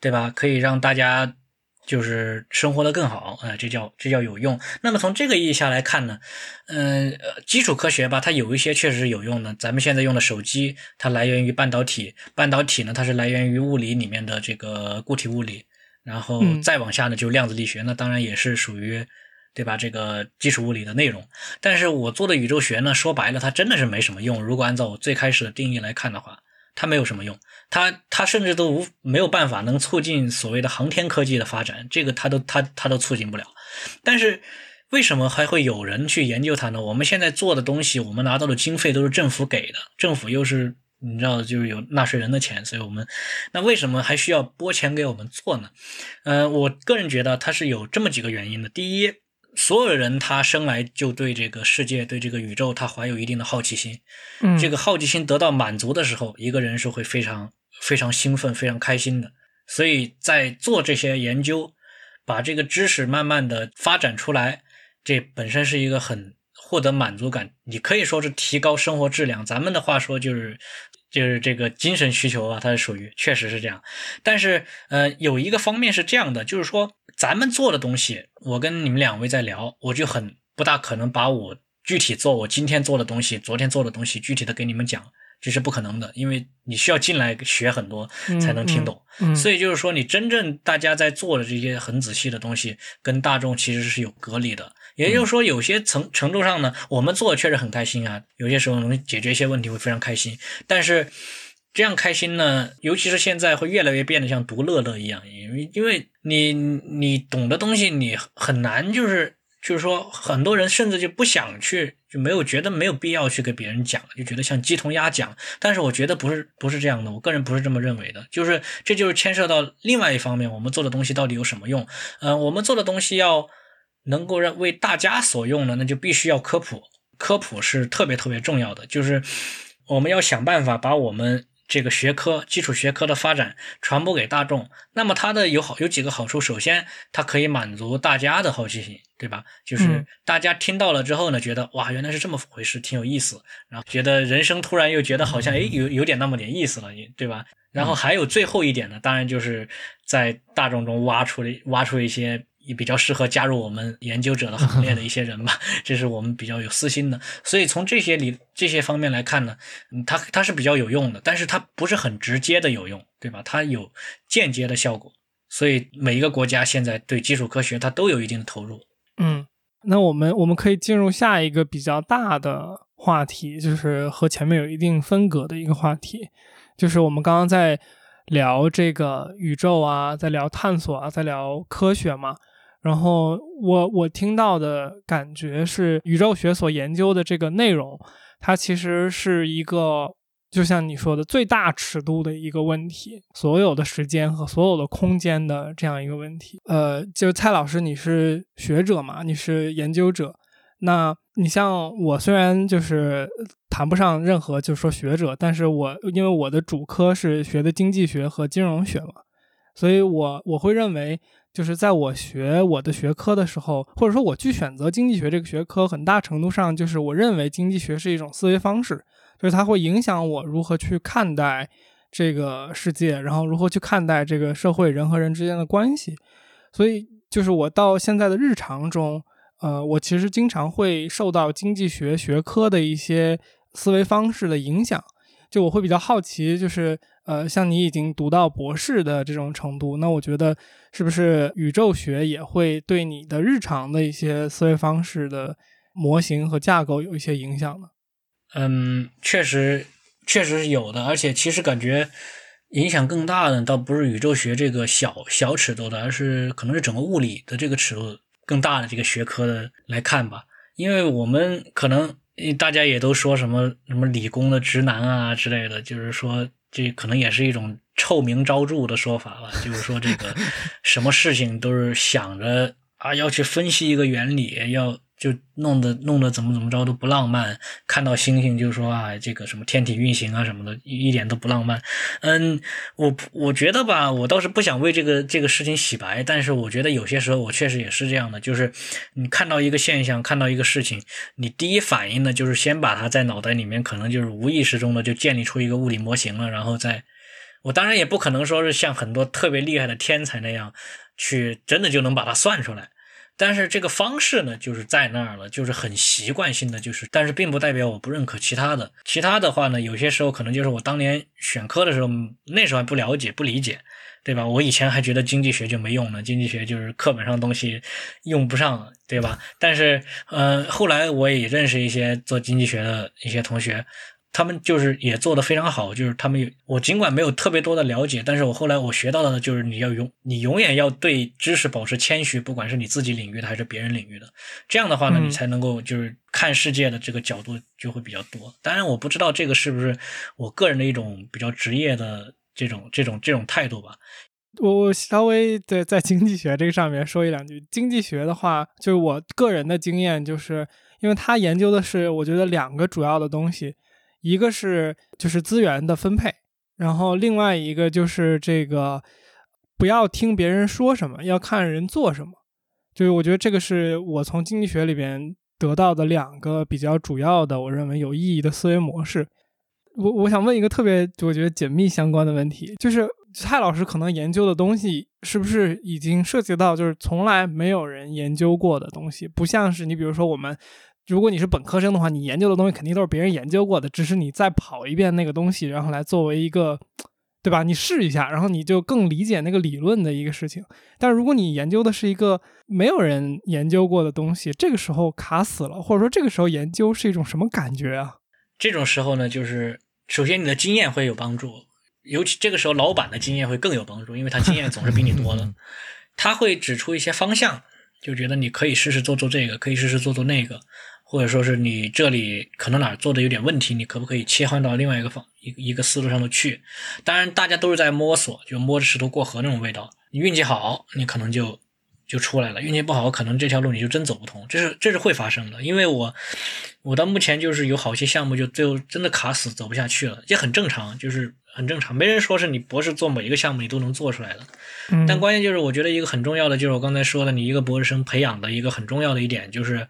[SPEAKER 1] 对吧？可以让大家。就是生活的更好，哎，这叫这叫有用。那么从这个意义下来看呢，嗯，基础科学吧，它有一些确实是有用的。咱们现在用的手机，它来源于半导体，半导体呢，它是来源于物理里面的这个固体物理，然后再往下呢，就量子力学，那当然也是属于，对吧？这个基础物理的内容。但是我做的宇宙学呢，说白了，它真的是没什么用。如果按照我最开始的定义来看的话。它没有什么用，它它甚至都无没有办法能促进所谓的航天科技的发展，这个它都它它都促进不了。但是为什么还会有人去研究它呢？我们现在做的东西，我们拿到的经费都是政府给的，政府又是你知道，就是有纳税人的钱，所以我们那为什么还需要拨钱给我们做呢？嗯，我个人觉得它是有这么几个原因的。第一。所有人他生来就对这个世界、对这个宇宙，他怀有一定的好奇心。
[SPEAKER 3] 嗯，
[SPEAKER 1] 这个好奇心得到满足的时候，一个人是会非常非常兴奋、非常开心的。所以在做这些研究，把这个知识慢慢的发展出来，这本身是一个很获得满足感。你可以说是提高生活质量。咱们的话说就是就是这个精神需求啊，它是属于确实是这样。但是呃，有一个方面是这样的，就是说。咱们做的东西，我跟你们两位在聊，我就很不大可能把我具体做我今天做的东西、昨天做的东西具体的给你们讲。这是不可能的，因为你需要进来学很多才能听懂。所以就是说，你真正大家在做的这些很仔细的东西，跟大众其实是有隔离的。也就是说，有些程程度上呢，我们做的确实很开心啊，有些时候能解决一些问题会非常开心。但是这样开心呢，尤其是现在会越来越变得像独乐乐一样，因为因为你你懂的东西，你很难就是。就是说，很多人甚至就不想去，就没有觉得没有必要去给别人讲，就觉得像鸡同鸭讲。但是我觉得不是不是这样的，我个人不是这么认为的。就是这就是牵涉到另外一方面，我们做的东西到底有什么用？嗯，我们做的东西要能够让为大家所用呢，那就必须要科普，科普是特别特别重要的。就是我们要想办法把我们。这个学科基础学科的发展传播给大众，那么它的有好有几个好处。首先，它可以满足大家的好奇心，对吧？就是大家听到了之后呢，觉得哇，原来是这么回事，挺有意思。然后觉得人生突然又觉得好像哎，有有点那么点意思了，对吧？然后还有最后一点呢，当然就是在大众中挖出了挖出一些。也比较适合加入我们研究者的行列的一些人吧，[LAUGHS] 这是我们比较有私心的。所以从这些里这些方面来看呢，它它是比较有用的，但是它不是很直接的有用，对吧？它有间接的效果。所以每一个国家现在对基础科学它都有一定的投入。
[SPEAKER 3] 嗯，那我们我们可以进入下一个比较大的话题，就是和前面有一定分隔的一个话题，就是我们刚刚在聊这个宇宙啊，在聊探索啊，在聊科学嘛。然后我我听到的感觉是，宇宙学所研究的这个内容，它其实是一个，就像你说的最大尺度的一个问题，所有的时间和所有的空间的这样一个问题。呃，就蔡老师，你是学者嘛，你是研究者，那你像我，虽然就是谈不上任何就是说学者，但是我因为我的主科是学的经济学和金融学嘛，所以我我会认为。就是在我学我的学科的时候，或者说我去选择经济学这个学科，很大程度上就是我认为经济学是一种思维方式，就是它会影响我如何去看待这个世界，然后如何去看待这个社会人和人之间的关系。所以，就是我到现在的日常中，呃，我其实经常会受到经济学学科的一些思维方式的影响。就我会比较好奇，就是。呃，像你已经读到博士的这种程度，那我觉得是不是宇宙学也会对你的日常的一些思维方式的模型和架构有一些影响呢？
[SPEAKER 1] 嗯，确实，确实是有的，而且其实感觉影响更大的倒不是宇宙学这个小小尺度的，而是可能是整个物理的这个尺度更大的这个学科的来看吧，因为我们可能大家也都说什么什么理工的直男啊之类的，就是说。这可能也是一种臭名昭著的说法吧，就是说这个 [LAUGHS] 什么事情都是想着啊要去分析一个原理，要就弄得弄得怎么怎么着都不浪漫。看到星星就说啊这个什么天体运行啊什么的，一点都不浪漫。嗯，我我觉得吧，我倒是不想为这个这个事情洗白，但是我觉得有些时候我确实也是这样的，就是你看到一个现象，看到一个事情，你第一反应呢就是先把它在脑袋里面可能就是无意识中的就建立出一个物理模型了，然后再。我当然也不可能说是像很多特别厉害的天才那样去真的就能把它算出来，但是这个方式呢，就是在那儿了，就是很习惯性的，就是，但是并不代表我不认可其他的。其他的话呢，有些时候可能就是我当年选科的时候，那时候还不了解、不理解，对吧？我以前还觉得经济学就没用呢，经济学就是课本上东西用不上，对吧？但是，呃，后来我也认识一些做经济学的一些同学。他们就是也做的非常好，就是他们有我尽管没有特别多的了解，但是我后来我学到的呢，就是你要永你永远要对知识保持谦虚，不管是你自己领域的还是别人领域的，这样的话呢，你才能够就是看世界的这个角度就会比较多。当然，我不知道这个是不是我个人的一种比较职业的这种这种这种态度吧。
[SPEAKER 3] 我我稍微在在经济学这个上面说一两句。经济学的话，就是我个人的经验，就是因为他研究的是我觉得两个主要的东西。一个是就是资源的分配，然后另外一个就是这个不要听别人说什么，要看人做什么。就是我觉得这个是我从经济学里边得到的两个比较主要的，我认为有意义的思维模式。我我想问一个特别我觉得紧密相关的问题，就是蔡老师可能研究的东西是不是已经涉及到就是从来没有人研究过的东西？不像是你比如说我们，如果你是本科生的话，你研究的东西肯定都是别人研究过的，只是你再跑一遍那个东西，然后来作为一个，对吧？你试一下，然后你就更理解那个理论的一个事情。但如果你研究的是一个没有人研究过的东西，这个时候卡死了，或者说这个时候研究是一种什么感觉啊？
[SPEAKER 1] 这种时候呢，就是首先你的经验会有帮助。尤其这个时候，老板的经验会更有帮助，因为他经验总是比你多的，[LAUGHS] 他会指出一些方向，就觉得你可以试试做做这个，可以试试做做那个，或者说是你这里可能哪儿做的有点问题，你可不可以切换到另外一个方一一个思路上头去？当然，大家都是在摸索，就摸着石头过河那种味道。你运气好，你可能就就出来了；运气不好，可能这条路你就真走不通。这是这是会发生的，因为我我到目前就是有好些项目就最后真的卡死，走不下去了，也很正常，就是。很正常，没人说是你博士做每一个项目你都能做出来的。但关键就是，我觉得一个很重要的就是我刚才说的，你一个博士生培养的一个很重要的一点就是，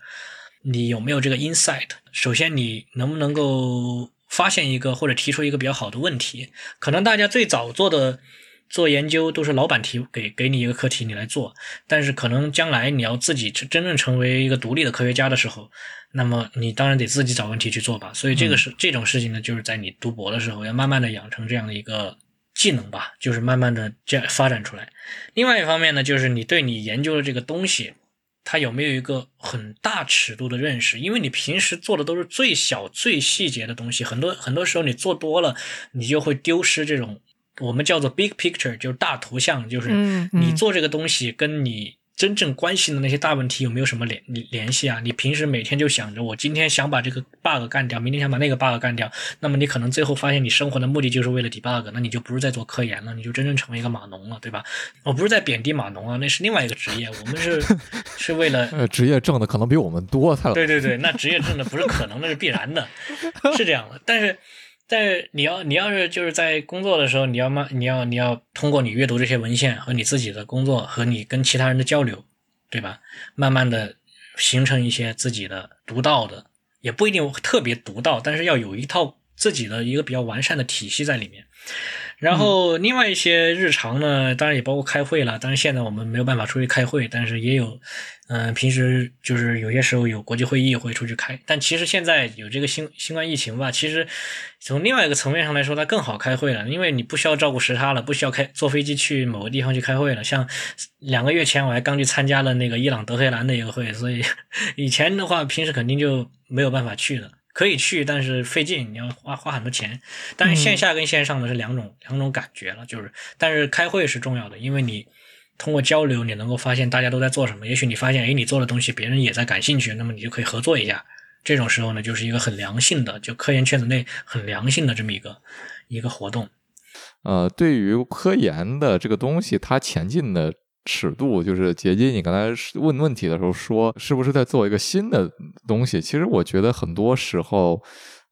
[SPEAKER 1] 你有没有这个 insight。首先，你能不能够发现一个或者提出一个比较好的问题？可能大家最早做的。做研究都是老板提给给你一个课题，你来做。但是可能将来你要自己真正成为一个独立的科学家的时候，那么你当然得自己找问题去做吧。所以这个是这种事情呢，就是在你读博的时候要慢慢的养成这样的一个技能吧，就是慢慢的这样发展出来。另外一方面呢，就是你对你研究的这个东西，它有没有一个很大尺度的认识？因为你平时做的都是最小最细节的东西，很多很多时候你做多了，你就会丢失这种。我们叫做 big picture，就是大图像，就是你做这个东西跟你真正关心的那些大问题有没有什么联联系啊？你平时每天就想着我今天想把这个 bug 干掉，明天想把那个 bug 干掉，那么你可能最后发现你生活的目的就是为了 debug，那你就不是在做科研了，你就真正成为一个码农了，对吧？我不是在贬低码农啊，那是另外一个职业，我们是 [LAUGHS] 是为了
[SPEAKER 2] 呃职业挣的可能比我们多，
[SPEAKER 1] 对对对，那职业挣的不是可能，那是必然的，是这样的，但是。在你要你要是就是在工作的时候，你要慢你要你要通过你阅读这些文献和你自己的工作和你跟其他人的交流，对吧？慢慢的形成一些自己的独到的，也不一定特别独到，但是要有一套自己的一个比较完善的体系在里面。然后另外一些日常呢，当然也包括开会了。当然现在我们没有办法出去开会，但是也有，嗯，平时就是有些时候有国际会议会出去开。但其实现在有这个新新冠疫情吧，其实从另外一个层面上来说，它更好开会了，因为你不需要照顾时差了，不需要开坐飞机去某个地方去开会了。像两个月前我还刚去参加了那个伊朗德黑兰的一个会，所以以前的话平时肯定就没有办法去的。可以去，但是费劲，你要花花很多钱。但是线下跟线上的是两种两种感觉了，就是，但是开会是重要的，因为你通过交流，你能够发现大家都在做什么。也许你发现，哎，你做的东西别人也在感兴趣，那么你就可以合作一下。这种时候呢，就是一个很良性的，就科研圈子内很良性的这么一个一个活动。
[SPEAKER 2] 呃，对于科研的这个东西，它前进的。尺度就是杰基，你刚才问问题的时候说，是不是在做一个新的东西？其实我觉得很多时候，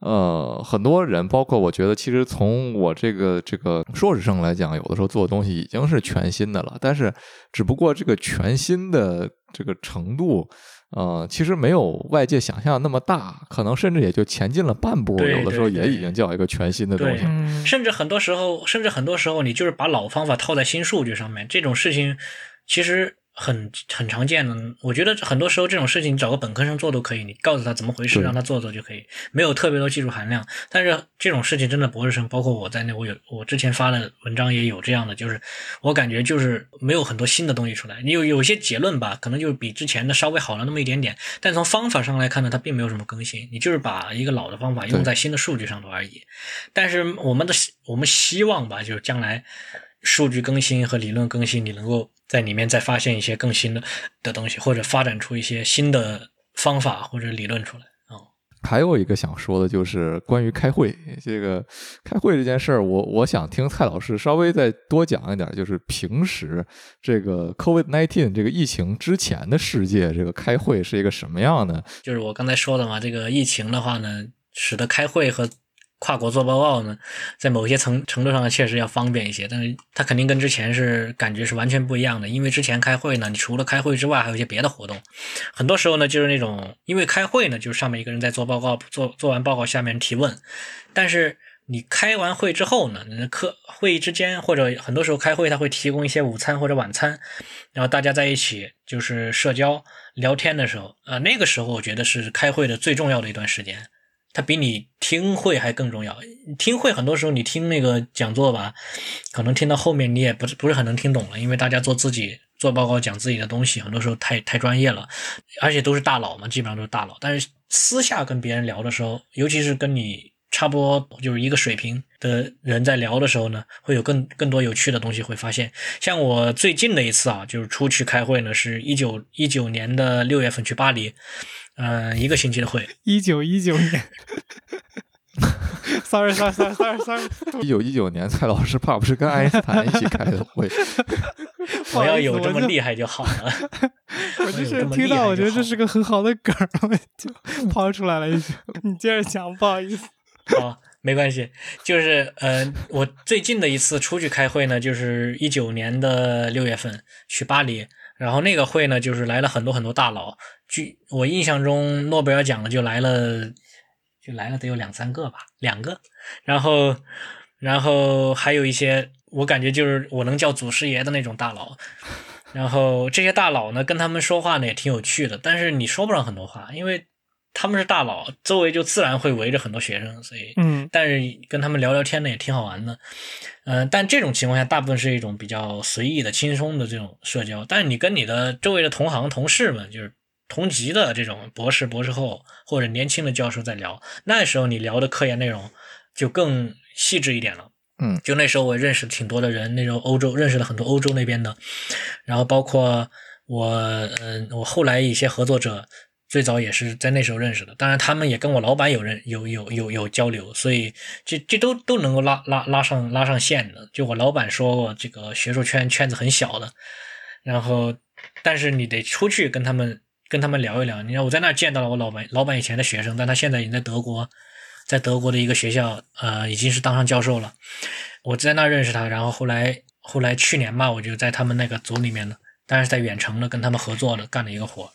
[SPEAKER 2] 呃，很多人，包括我觉得，其实从我这个这个硕士生来讲，有的时候做的东西已经是全新的了。但是，只不过这个全新的这个程度，呃，其实没有外界想象那么大，可能甚至也就前进了半步。有的时候也已经叫一个全新的东西。
[SPEAKER 1] 甚至很多时候，甚至很多时候，你就是把老方法套在新数据上面，这种事情。其实很很常见的，我觉得很多时候这种事情找个本科生做都可以，你告诉他怎么回事，让他做做就可以，没有特别多技术含量。但是这种事情真的博士生，包括我在内，我有我之前发的文章也有这样的，就是我感觉就是没有很多新的东西出来。你有有些结论吧，可能就是比之前的稍微好了那么一点点，但从方法上来看呢，它并没有什么更新，你就是把一个老的方法用在新的数据上头而已。但是我们的我们希望吧，就是将来数据更新和理论更新，你能够。在里面再发现一些更新的的东西，或者发展出一些新的方法或者理论出来啊。
[SPEAKER 2] 还有一个想说的就是关于开会，这个开会这件事儿，我我想听蔡老师稍微再多讲一点，就是平时这个 COVID nineteen 这个疫情之前的世界，这个开会是一个什么样的？
[SPEAKER 1] 就是我刚才说的嘛，这个疫情的话呢，使得开会和跨国做报告呢，在某些层程度上确实要方便一些，但是它肯定跟之前是感觉是完全不一样的。因为之前开会呢，你除了开会之外，还有一些别的活动。很多时候呢，就是那种因为开会呢，就是上面一个人在做报告，做做完报告，下面提问。但是你开完会之后呢，你的课会议之间或者很多时候开会，他会提供一些午餐或者晚餐，然后大家在一起就是社交聊天的时候，呃，那个时候我觉得是开会的最重要的一段时间，它比你听会还更重要。听会很多时候你听那个讲座吧，可能听到后面你也不是不是很能听懂了，因为大家做自己做报告讲自己的东西，很多时候太太专业了，而且都是大佬嘛，基本上都是大佬。但是私下跟别人聊的时候，尤其是跟你。差不多就是一个水平的人在聊的时候呢，会有更更多有趣的东西会发现。像我最近的一次啊，就是出去开会呢，是一九一九年的六月份去巴黎，嗯，一个星期的会。
[SPEAKER 3] 一九一九年，sorry sorry sorry sorry sorry。
[SPEAKER 2] 一九一九年，蔡老师怕不是跟爱因斯坦一起开的会？[LAUGHS]
[SPEAKER 1] 我要有这么厉害就好了。
[SPEAKER 3] 我就是听到，我觉得这是个很好的梗，我就抛出来了一句。你接着讲，不好意思。[LAUGHS]
[SPEAKER 1] 好，没关系，就是呃，我最近的一次出去开会呢，就是一九年的六月份去巴黎，然后那个会呢，就是来了很多很多大佬，据我印象中，诺贝尔奖的就来了，就来了得有两三个吧，两个，然后然后还有一些，我感觉就是我能叫祖师爷的那种大佬，然后这些大佬呢，跟他们说话呢也挺有趣的，但是你说不上很多话，因为。他们是大佬，周围就自然会围着很多学生，所以，
[SPEAKER 3] 嗯，
[SPEAKER 1] 但是跟他们聊聊天呢也挺好玩的，嗯，但这种情况下大部分是一种比较随意的、轻松的这种社交。但是你跟你的周围的同行、同事们，就是同级的这种博士、博士后或者年轻的教授在聊，那时候你聊的科研内容就更细致一点了，
[SPEAKER 2] 嗯，
[SPEAKER 1] 就那时候我认识挺多的人，那时候欧洲认识了很多欧洲那边的，然后包括我，嗯，我后来一些合作者。最早也是在那时候认识的，当然他们也跟我老板有认有有有有交流，所以这这都都能够拉拉拉上拉上线的。就我老板说过，这个学术圈圈子很小的，然后但是你得出去跟他们跟他们聊一聊。你看我在那儿见到了我老板老板以前的学生，但他现在已经在德国，在德国的一个学校，呃，已经是当上教授了。我在那儿认识他，然后后来后来去年吧，我就在他们那个组里面呢。但是在远程的跟他们合作的干了一个活，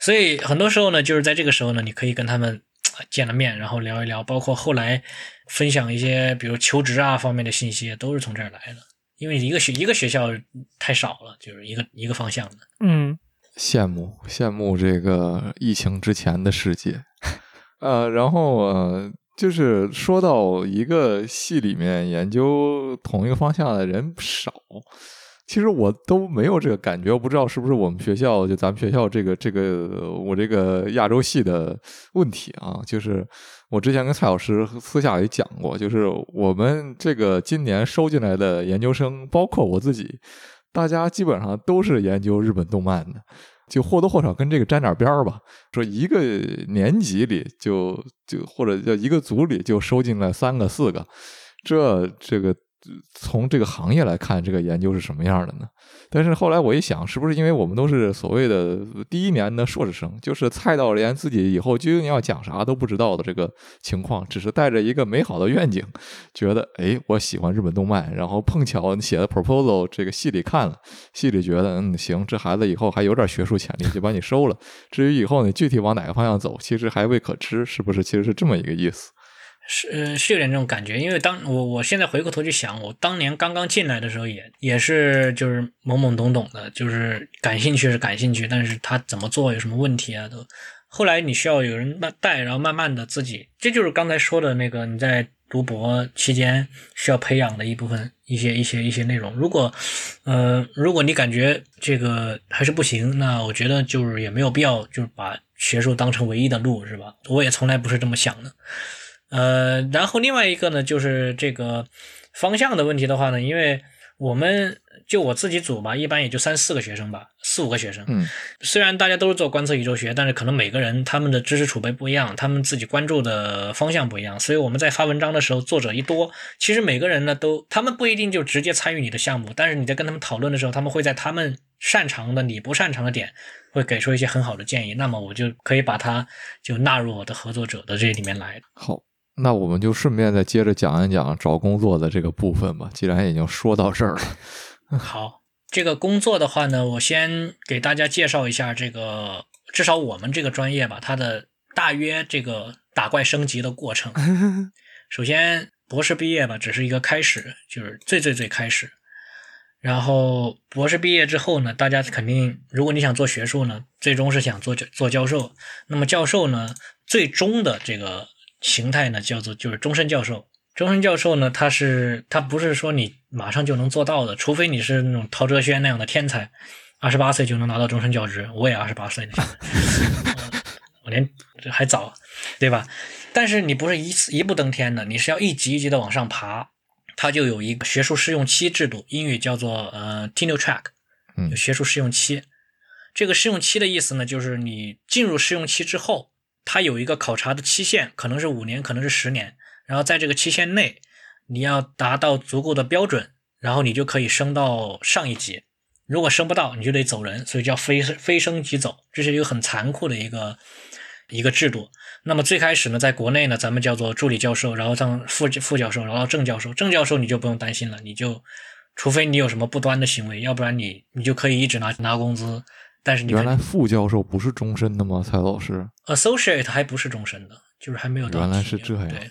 [SPEAKER 1] 所以很多时候呢，就是在这个时候呢，你可以跟他们见了面，然后聊一聊，包括后来分享一些比如求职啊方面的信息，都是从这儿来的。因为一个学一个学校太少了，就是一个一个方向的。
[SPEAKER 3] 嗯，
[SPEAKER 2] 羡慕羡慕这个疫情之前的世界。[LAUGHS] 呃，然后呃，就是说到一个系里面研究同一个方向的人少。其实我都没有这个感觉，我不知道是不是我们学校就咱们学校这个这个我这个亚洲系的问题啊。就是我之前跟蔡老师私下里讲过，就是我们这个今年收进来的研究生，包括我自己，大家基本上都是研究日本动漫的，就或多或少跟这个沾点边儿吧。说一个年级里就就或者叫一个组里就收进来三个四个，这这个。从这个行业来看，这个研究是什么样的呢？但是后来我一想，是不是因为我们都是所谓的第一年的硕士生，就是菜到连自己以后究竟要讲啥都不知道的这个情况，只是带着一个美好的愿景，觉得哎，我喜欢日本动漫，然后碰巧写的 proposal 这个系里看了，系里觉得嗯行，这孩子以后还有点学术潜力，就把你收了。至于以后你具体往哪个方向走，其实还未可知，是不是？其实是这么一个意思。
[SPEAKER 1] 是是有点这种感觉，因为当我我现在回过头去想，我当年刚刚进来的时候也也是就是懵懵懂懂的，就是感兴趣是感兴趣，但是他怎么做有什么问题啊都，后来你需要有人带，然后慢慢的自己，这就是刚才说的那个你在读博期间需要培养的一部分一些一些一些内容。如果呃如果你感觉这个还是不行，那我觉得就是也没有必要就是把学术当成唯一的路，是吧？我也从来不是这么想的。呃，然后另外一个呢，就是这个方向的问题的话呢，因为我们就我自己组吧，一般也就三四个学生吧，四五个学生。
[SPEAKER 2] 嗯，
[SPEAKER 1] 虽然大家都是做观测宇宙学，但是可能每个人他们的知识储备不一样，他们自己关注的方向不一样，所以我们在发文章的时候，作者一多，其实每个人呢都，他们不一定就直接参与你的项目，但是你在跟他们讨论的时候，他们会在他们擅长的、你不擅长的点，会给出一些很好的建议，那么我就可以把它就纳入我的合作者的这里面来。
[SPEAKER 2] 好。那我们就顺便再接着讲一讲找工作的这个部分吧。既然已经说到这儿了，[LAUGHS]
[SPEAKER 1] 好，这个工作的话呢，我先给大家介绍一下这个，至少我们这个专业吧，它的大约这个打怪升级的过程。[LAUGHS] 首先，博士毕业吧，只是一个开始，就是最最最开始。然后博士毕业之后呢，大家肯定，如果你想做学术呢，最终是想做做教授。那么教授呢，最终的这个形态呢，叫做就是终身教授。终身教授呢，他是他不是说你马上就能做到的，除非你是那种陶哲轩那样的天才，二十八岁就能拿到终身教职。我也二十八岁呢，[LAUGHS] 我连这还早，对吧？但是你不是一次一步登天的，你是要一级一级的往上爬。它就有一个学术试用期制度，英语叫做呃 tenure track，
[SPEAKER 2] 嗯，
[SPEAKER 1] 学术试用期。这个试用期的意思呢，就是你进入试用期之后，它有一个考察的期限，可能是五年，可能是十年。然后在这个期限内，你要达到足够的标准，然后你就可以升到上一级。如果升不到，你就得走人，所以叫非非升即走，这是一个很残酷的一个一个制度。那么最开始呢，在国内呢，咱们叫做助理教授，然后当副副教授，然后正教授。正教授你就不用担心了，你就除非你有什么不端的行为，要不然你你就可以一直拿拿工资。但是你
[SPEAKER 2] 原来副教授不是终身的吗？蔡老师
[SPEAKER 1] ，associate 还不是终身的，就是还没有到。
[SPEAKER 2] 原来是这样。
[SPEAKER 1] 对，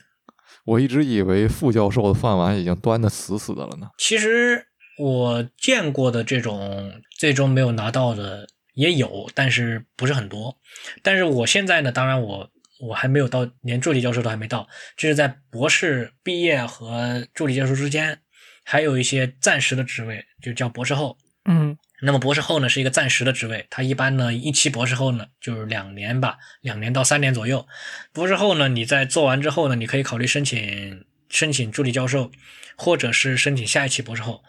[SPEAKER 2] 我一直以为副教授的饭碗已经端的死死的了呢。
[SPEAKER 1] 其实我见过的这种最终没有拿到的也有，但是不是很多。但是我现在呢，当然我。我还没有到，连助理教授都还没到。这是在博士毕业和助理教授之间，还有一些暂时的职位，就叫博士后。
[SPEAKER 3] 嗯，
[SPEAKER 1] 那么博士后呢是一个暂时的职位，他一般呢一期博士后呢就是两年吧，两年到三年左右。博士后呢，你在做完之后呢，你可以考虑申请申请助理教授，或者是申请下一期博士后。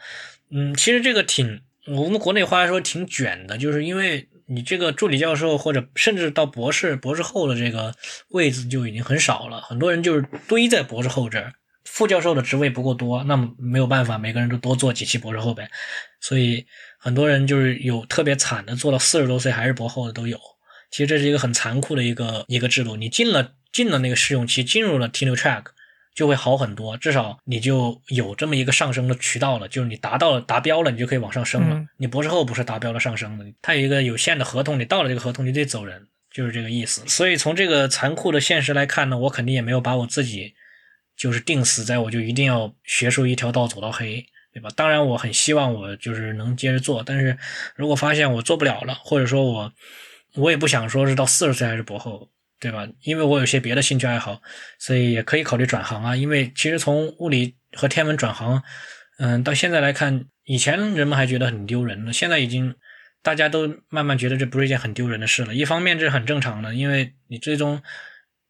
[SPEAKER 1] 嗯，其实这个挺，我们国内话来说挺卷的，就是因为。你这个助理教授或者甚至到博士、博士后的这个位置就已经很少了，很多人就是堆在博士后这儿，副教授的职位不够多，那么没有办法，每个人都多做几期博士后呗。所以很多人就是有特别惨的，做到四十多岁还是博后的都有。其实这是一个很残酷的一个一个制度，你进了进了那个试用期，进入了 tenure track。就会好很多，至少你就有这么一个上升的渠道了。就是你达到了达标了，你就可以往上升了。你博士后不是达标了上升的，它有一个有限的合同，你到了这个合同你得走人，就是这个意思。所以从这个残酷的现实来看呢，我肯定也没有把我自己就是定死在我就一定要学术一条道走到黑，对吧？当然我很希望我就是能接着做，但是如果发现我做不了了，或者说我我也不想说是到四十岁还是博后。对吧？因为我有些别的兴趣爱好，所以也可以考虑转行啊。因为其实从物理和天文转行，嗯，到现在来看，以前人们还觉得很丢人呢，现在已经大家都慢慢觉得这不是一件很丢人的事了。一方面这是很正常的，因为你最终，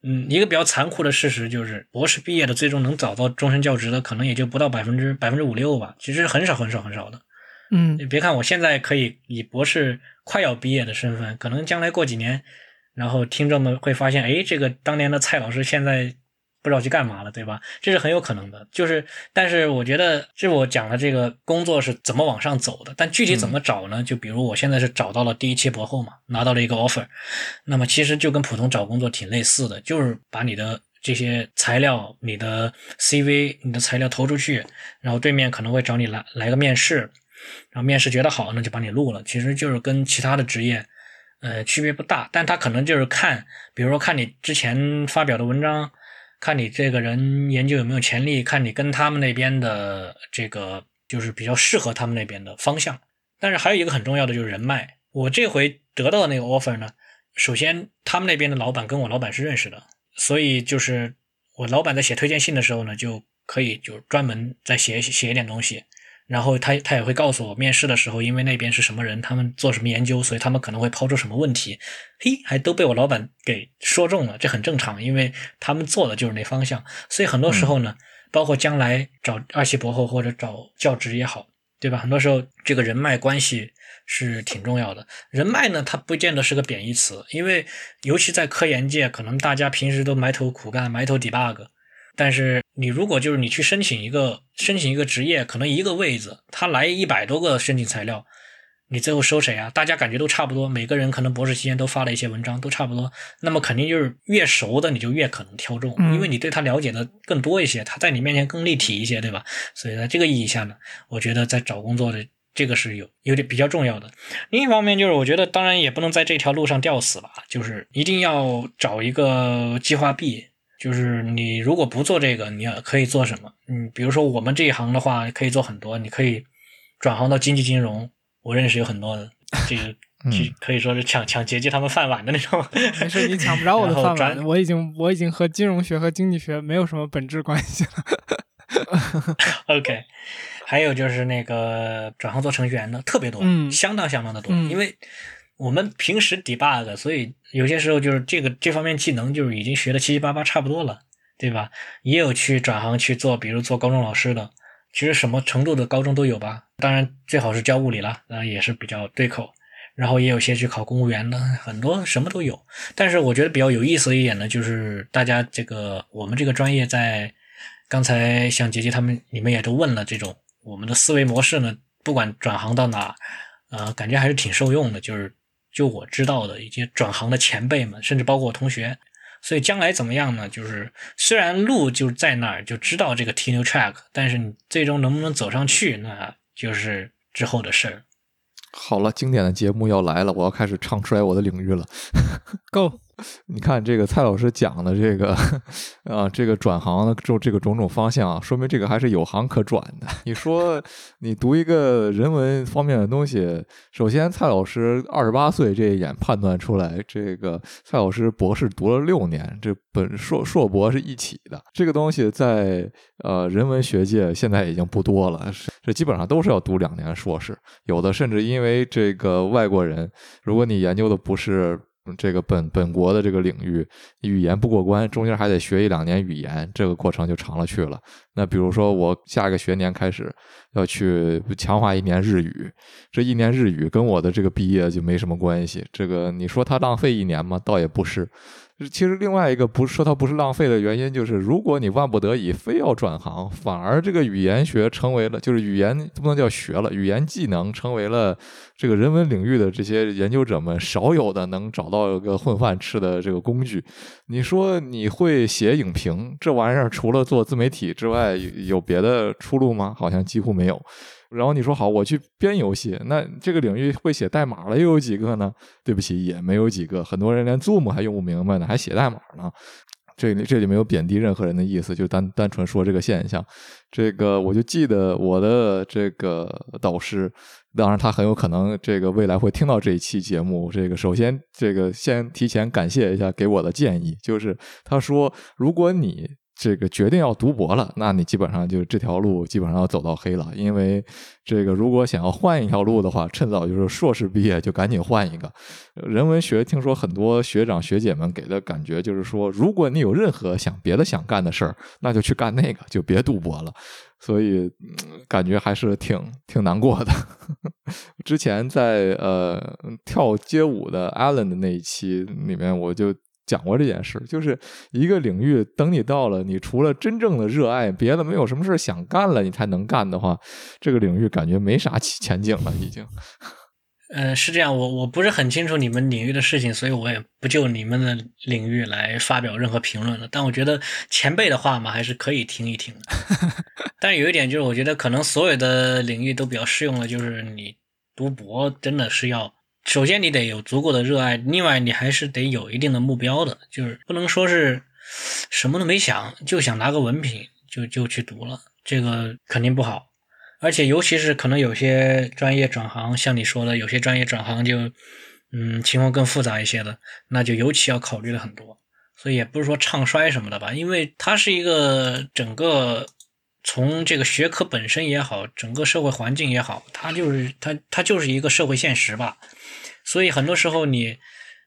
[SPEAKER 1] 嗯，一个比较残酷的事实就是，博士毕业的最终能找到终身教职的，可能也就不到百分之百分之五六吧，其实很少很少很少的。
[SPEAKER 3] 嗯，
[SPEAKER 1] 你别看我现在可以以博士快要毕业的身份，可能将来过几年。然后听众们会发现，哎，这个当年的蔡老师现在不知道去干嘛了，对吧？这是很有可能的。就是，但是我觉得，这我讲的这个工作是怎么往上走的，但具体怎么找呢？就比如我现在是找到了第一期博后嘛，拿到了一个 offer，那么其实就跟普通找工作挺类似的，就是把你的这些材料、你的 CV、你的材料投出去，然后对面可能会找你来来个面试，然后面试觉得好，那就把你录了。其实就是跟其他的职业。呃，区别不大，但他可能就是看，比如说看你之前发表的文章，看你这个人研究有没有潜力，看你跟他们那边的这个就是比较适合他们那边的方向。但是还有一个很重要的就是人脉。我这回得到的那个 offer 呢，首先他们那边的老板跟我老板是认识的，所以就是我老板在写推荐信的时候呢，就可以就专门再写写一点东西。然后他他也会告诉我，面试的时候，因为那边是什么人，他们做什么研究，所以他们可能会抛出什么问题。嘿，还都被我老板给说中了，这很正常，因为他们做的就是那方向。所以很多时候呢，包括将来找二期博后或者找教职也好，对吧？很多时候这个人脉关系是挺重要的。人脉呢，它不见得是个贬义词，因为尤其在科研界，可能大家平时都埋头苦干，埋头 debug。但是你如果就是你去申请一个申请一个职业，可能一个位子他来一百多个申请材料，你最后收谁啊？大家感觉都差不多，每个人可能博士期间都发了一些文章，都差不多。那么肯定就是越熟的你就越可能挑中，因为你对他了解的更多一些，他在你面前更立体一些，对吧？所以在这个意义下呢，我觉得在找工作的这个是有有点比较重要的。另一方面就是我觉得当然也不能在这条路上吊死吧，就是一定要找一个计划 B。就是你如果不做这个，你要可以做什么？嗯，比如说我们这一行的话，可以做很多，你可以转行到经济金融。我认识有很多的，这个 [LAUGHS] 可以说是抢抢劫机他们饭碗的那种。
[SPEAKER 3] 没事，你抢不着我的 [LAUGHS] 饭碗。我已经我已经和金融学和经济学没有什么本质关系了。[LAUGHS]
[SPEAKER 1] OK，还有就是那个转行做程序员的特别多，嗯相当相当的多。因为我们平时 debug，所以有些时候就是这个这方面技能就是已经学的七七八八差不多了，对吧？也有去转行去做，比如做高中老师的。其实什么程度的高中都有吧，当然最好是教物理了，那也是比较对口。然后也有些去考公务员的，很多什么都有。但是我觉得比较有意思一点呢，就是大家这个我们这个专业在刚才像杰杰他们，你们也都问了这种我们的思维模式呢，不管转行到哪，呃，感觉还是挺受用的。就是就我知道的一些转行的前辈们，甚至包括我同学。所以将来怎么样呢？就是虽然路就在那儿，就知道这个 T new track，但是你最终能不能走上去，那就是之后的事儿。
[SPEAKER 2] 好了，经典的节目要来了，我要开始唱衰我的领域了。[LAUGHS]
[SPEAKER 3] Go。[LAUGHS]
[SPEAKER 2] 你看这个蔡老师讲的这个啊，这个转行的就这个种种方向啊，说明这个还是有行可转的。[LAUGHS] 你说你读一个人文方面的东西，首先蔡老师二十八岁这一眼判断出来，这个蔡老师博士读了六年，这本硕硕博是一起的。这个东西在呃人文学界现在已经不多了，这基本上都是要读两年硕士，有的甚至因为这个外国人，如果你研究的不是。这个本本国的这个领域语言不过关，中间还得学一两年语言，这个过程就长了去了。那比如说我下个学年开始要去强化一年日语，这一年日语跟我的这个毕业就没什么关系。这个你说它浪费一年吗？倒也不是。其实另外一个不是说它不是浪费的原因，就是如果你万不得已非要转行，反而这个语言学成为了，就是语言不能叫学了，语言技能成为了这个人文领域的这些研究者们少有的能找到一个混饭吃的这个工具。你说你会写影评这玩意儿，除了做自媒体之外，有别的出路吗？好像几乎没有。然后你说好，我去编游戏，那这个领域会写代码的又有几个呢？对不起，也没有几个。很多人连 Zoom 还用不明白呢，还写代码呢。这里这里没有贬低任何人的意思，就单单纯说这个现象。这个我就记得我的这个导师，当然他很有可能这个未来会听到这一期节目。这个首先这个先提前感谢一下给我的建议，就是他说如果你。这个决定要读博了，那你基本上就这条路基本上要走到黑了。因为这个如果想要换一条路的话，趁早就是硕士毕业就赶紧换一个。人文学听说很多学长学姐们给的感觉就是说，如果你有任何想别的想干的事儿，那就去干那个，就别读博了。所以感觉还是挺挺难过的。[LAUGHS] 之前在呃跳街舞的 Allen 的那一期里面，我就。讲过这件事，就是一个领域，等你到了，你除了真正的热爱，别的没有什么事想干了，你才能干的话，这个领域感觉没啥前景了，已经。
[SPEAKER 1] 呃，是这样，我我不是很清楚你们领域的事情，所以我也不就你们的领域来发表任何评论了。但我觉得前辈的话嘛，还是可以听一听的。[LAUGHS] 但有一点就是，我觉得可能所有的领域都比较适用的，就是你读博真的是要。首先，你得有足够的热爱；另外，你还是得有一定的目标的，就是不能说是什么都没想就想拿个文凭就就去读了，这个肯定不好。而且，尤其是可能有些专业转行，像你说的，有些专业转行就嗯情况更复杂一些的，那就尤其要考虑的很多。所以，也不是说唱衰什么的吧，因为它是一个整个从这个学科本身也好，整个社会环境也好，它就是它它就是一个社会现实吧。所以很多时候你，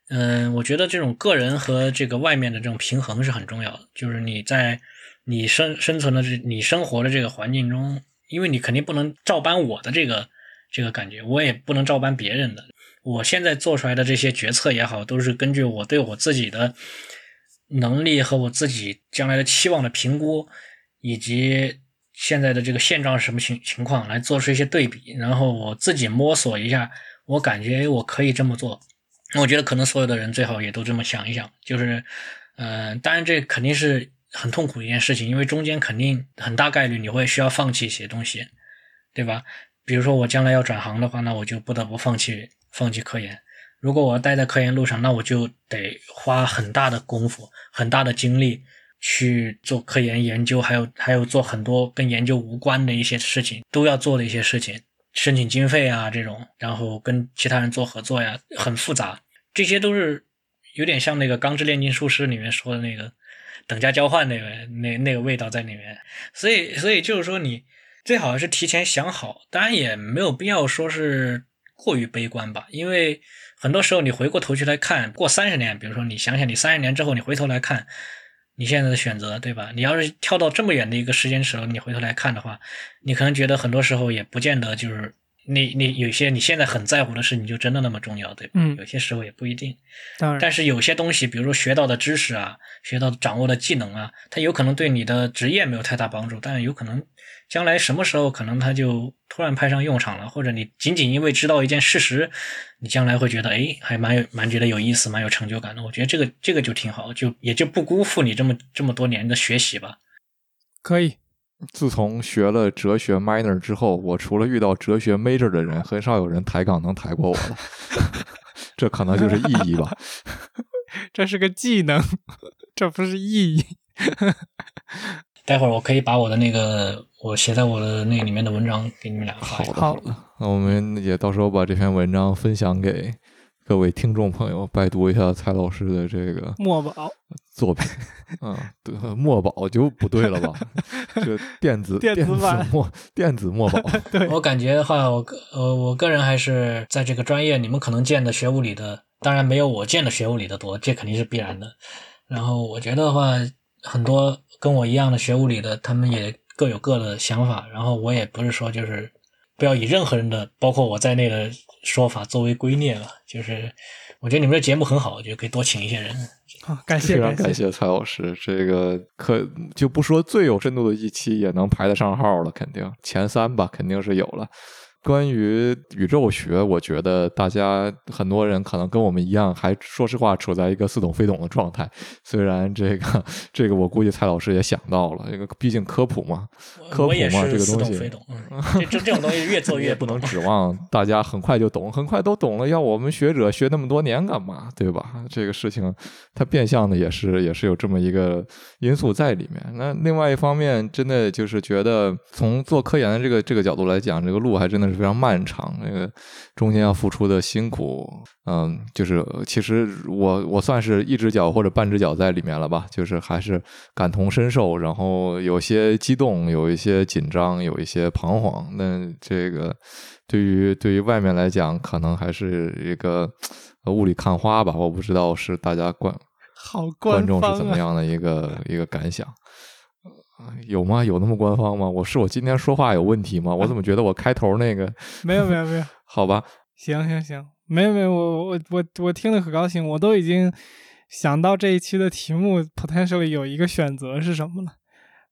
[SPEAKER 1] 嗯，我觉得这种个人和这个外面的这种平衡是很重要的。就是你在你生生存的这你生活的这个环境中，因为你肯定不能照搬我的这个这个感觉，我也不能照搬别人的。我现在做出来的这些决策也好，都是根据我对我自己的能力和我自己将来的期望的评估，以及现在的这个现状是什么情情况来做出一些对比，然后我自己摸索一下。我感觉我可以这么做，那我觉得可能所有的人最好也都这么想一想，就是，嗯，当然这肯定是很痛苦一件事情，因为中间肯定很大概率你会需要放弃一些东西，对吧？比如说我将来要转行的话，那我就不得不放弃放弃科研。如果我要待在科研路上，那我就得花很大的功夫、很大的精力去做科研研究，还有还有做很多跟研究无关的一些事情，都要做的一些事情，申请经费啊这种，然后跟其他人做合作呀，很复杂。这些都是有点像那个《钢之炼金术师》里面说的那个等价交换那个那那个味道在里面。所以所以就是说，你最好是提前想好，当然也没有必要说是过于悲观吧，因为很多时候你回过头去来看，过三十年，比如说你想想你三十年之后，你回头来看。你现在的选择，对吧？你要是跳到这么远的一个时间尺度，你回头来看的话，你可能觉得很多时候也不见得就是你你有些你现在很在乎的事，你就真的那么重要，对吧？
[SPEAKER 3] 嗯，
[SPEAKER 1] 有些时候也不一定。
[SPEAKER 3] 当然，
[SPEAKER 1] 但是有些东西，比如说学到的知识啊，学到掌握的技能啊，它有可能对你的职业没有太大帮助，但是有可能。将来什么时候可能它就突然派上用场了，或者你仅仅因为知道一件事实，你将来会觉得哎，还蛮有蛮觉得有意思，蛮有成就感的。我觉得这个这个就挺好，就也就不辜负你这么这么多年的学习吧。
[SPEAKER 3] 可以。
[SPEAKER 2] 自从学了哲学 minor 之后，我除了遇到哲学 major 的人，很少有人抬杠能抬过我了。[LAUGHS] 这可能就是意义吧。[LAUGHS]
[SPEAKER 3] 这是个技能，这不是意义。
[SPEAKER 1] 待会儿我可以把我的那个我写在我的那里面的文章给你们俩
[SPEAKER 2] 好的，好的。那我们也到时候把这篇文章分享给各位听众朋友，拜读一下蔡老师的这个
[SPEAKER 3] 墨宝
[SPEAKER 2] 作品。[LAUGHS] 嗯，对，墨宝就不对了吧？[LAUGHS] 这电子
[SPEAKER 3] 电子
[SPEAKER 2] 墨电子墨宝。[LAUGHS]
[SPEAKER 3] 对
[SPEAKER 1] 我感觉的话，我个呃我个人还是在这个专业，你们可能见的学物理的，当然没有我见的学物理的多，这肯定是必然的。然后我觉得的话，很多。跟我一样的学物理的，他们也各有各的想法。然后我也不是说就是不要以任何人的，包括我在内的说法作为圭臬了。就是我觉得你们的节目很好，我觉得可以多请一些人。
[SPEAKER 3] 好，感谢，
[SPEAKER 2] 非常感谢蔡老师。这个可就不说最有深度的一期，也能排得上号了，肯定前三吧，肯定是有了。关于宇宙学，我觉得大家很多人可能跟我们一样，还说实话处在一个似懂非懂的状态。虽然这个这个，我估计蔡老师也想到了，这个毕竟科普嘛，科普嘛，这个东西，
[SPEAKER 1] 这这种东西越做越
[SPEAKER 2] 不能指望大家很快就懂，很快都懂了。要我们学者学那么多年干嘛？对吧？这个事情它变相的也是也是有这么一个因素在里面。那另外一方面，真的就是觉得从做科研的这个这个角度来讲，这个路还真的。是非常漫长，那个中间要付出的辛苦，嗯，就是其实我我算是一只脚或者半只脚在里面了吧，就是还是感同身受，然后有些激动，有一些紧张，有一些彷徨。那这个对于对于外面来讲，可能还是一个雾里看花吧，我不知道是大家观
[SPEAKER 3] 好
[SPEAKER 2] 观众是怎么样的一个 [LAUGHS] 一个感想。有吗？有那么官方吗？我是我今天说话有问题吗？我怎么觉得我开头那个
[SPEAKER 3] 没有没有没有？[LAUGHS]
[SPEAKER 2] 好吧，
[SPEAKER 3] 行行行，没有没有，我我我我听得可高兴，我都已经想到这一期的题目 potentially 有一个选择是什么了。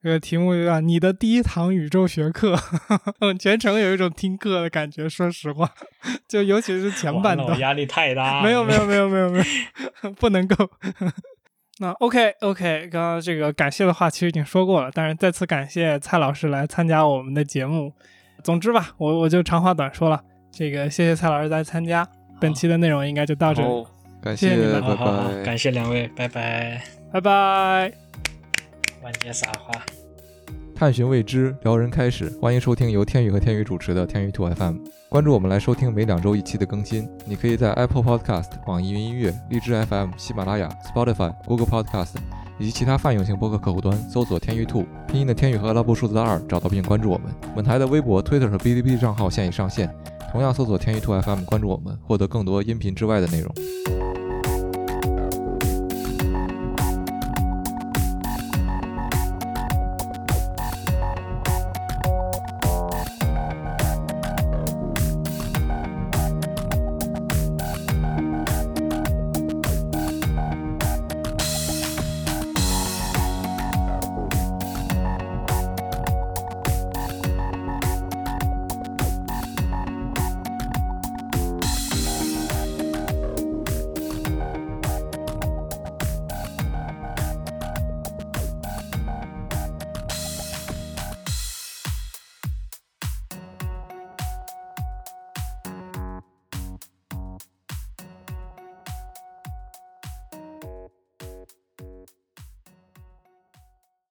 [SPEAKER 3] 这个题目叫你的第一堂宇宙学课，[LAUGHS] 全程有一种听课的感觉。说实话，就尤其是前半段，
[SPEAKER 1] 压力太大。
[SPEAKER 3] 没有没有没有没有没有，[LAUGHS] 不能够。那 OK OK，刚刚这个感谢的话其实已经说过了，但是再次感谢蔡老师来参加我们的节目。总之吧，我我就长话短说了，这个谢谢蔡老师来参加，本期的内容应该就到这里，
[SPEAKER 2] 感
[SPEAKER 3] 谢你们，
[SPEAKER 2] 拜拜，
[SPEAKER 1] 感谢两位，拜拜，
[SPEAKER 3] 拜拜，
[SPEAKER 1] 万劫撒花。
[SPEAKER 2] 探寻未知，撩人开始。欢迎收听由天宇和天宇主持的天宇兔 FM。关注我们来收听每两周一期的更新。你可以在 Apple Podcast、网易云音乐、荔枝 FM、喜马拉雅、Spotify、Google Podcast 以及其他泛用型播客客户端搜索“天宇兔”拼音的天宇和阿拉伯数字的二，找到并关注我们。本台的微博、Twitter 和哔哩哔哩账号现已上线，同样搜索“天宇兔 FM” 关注我们，获得更多音频之外的内容。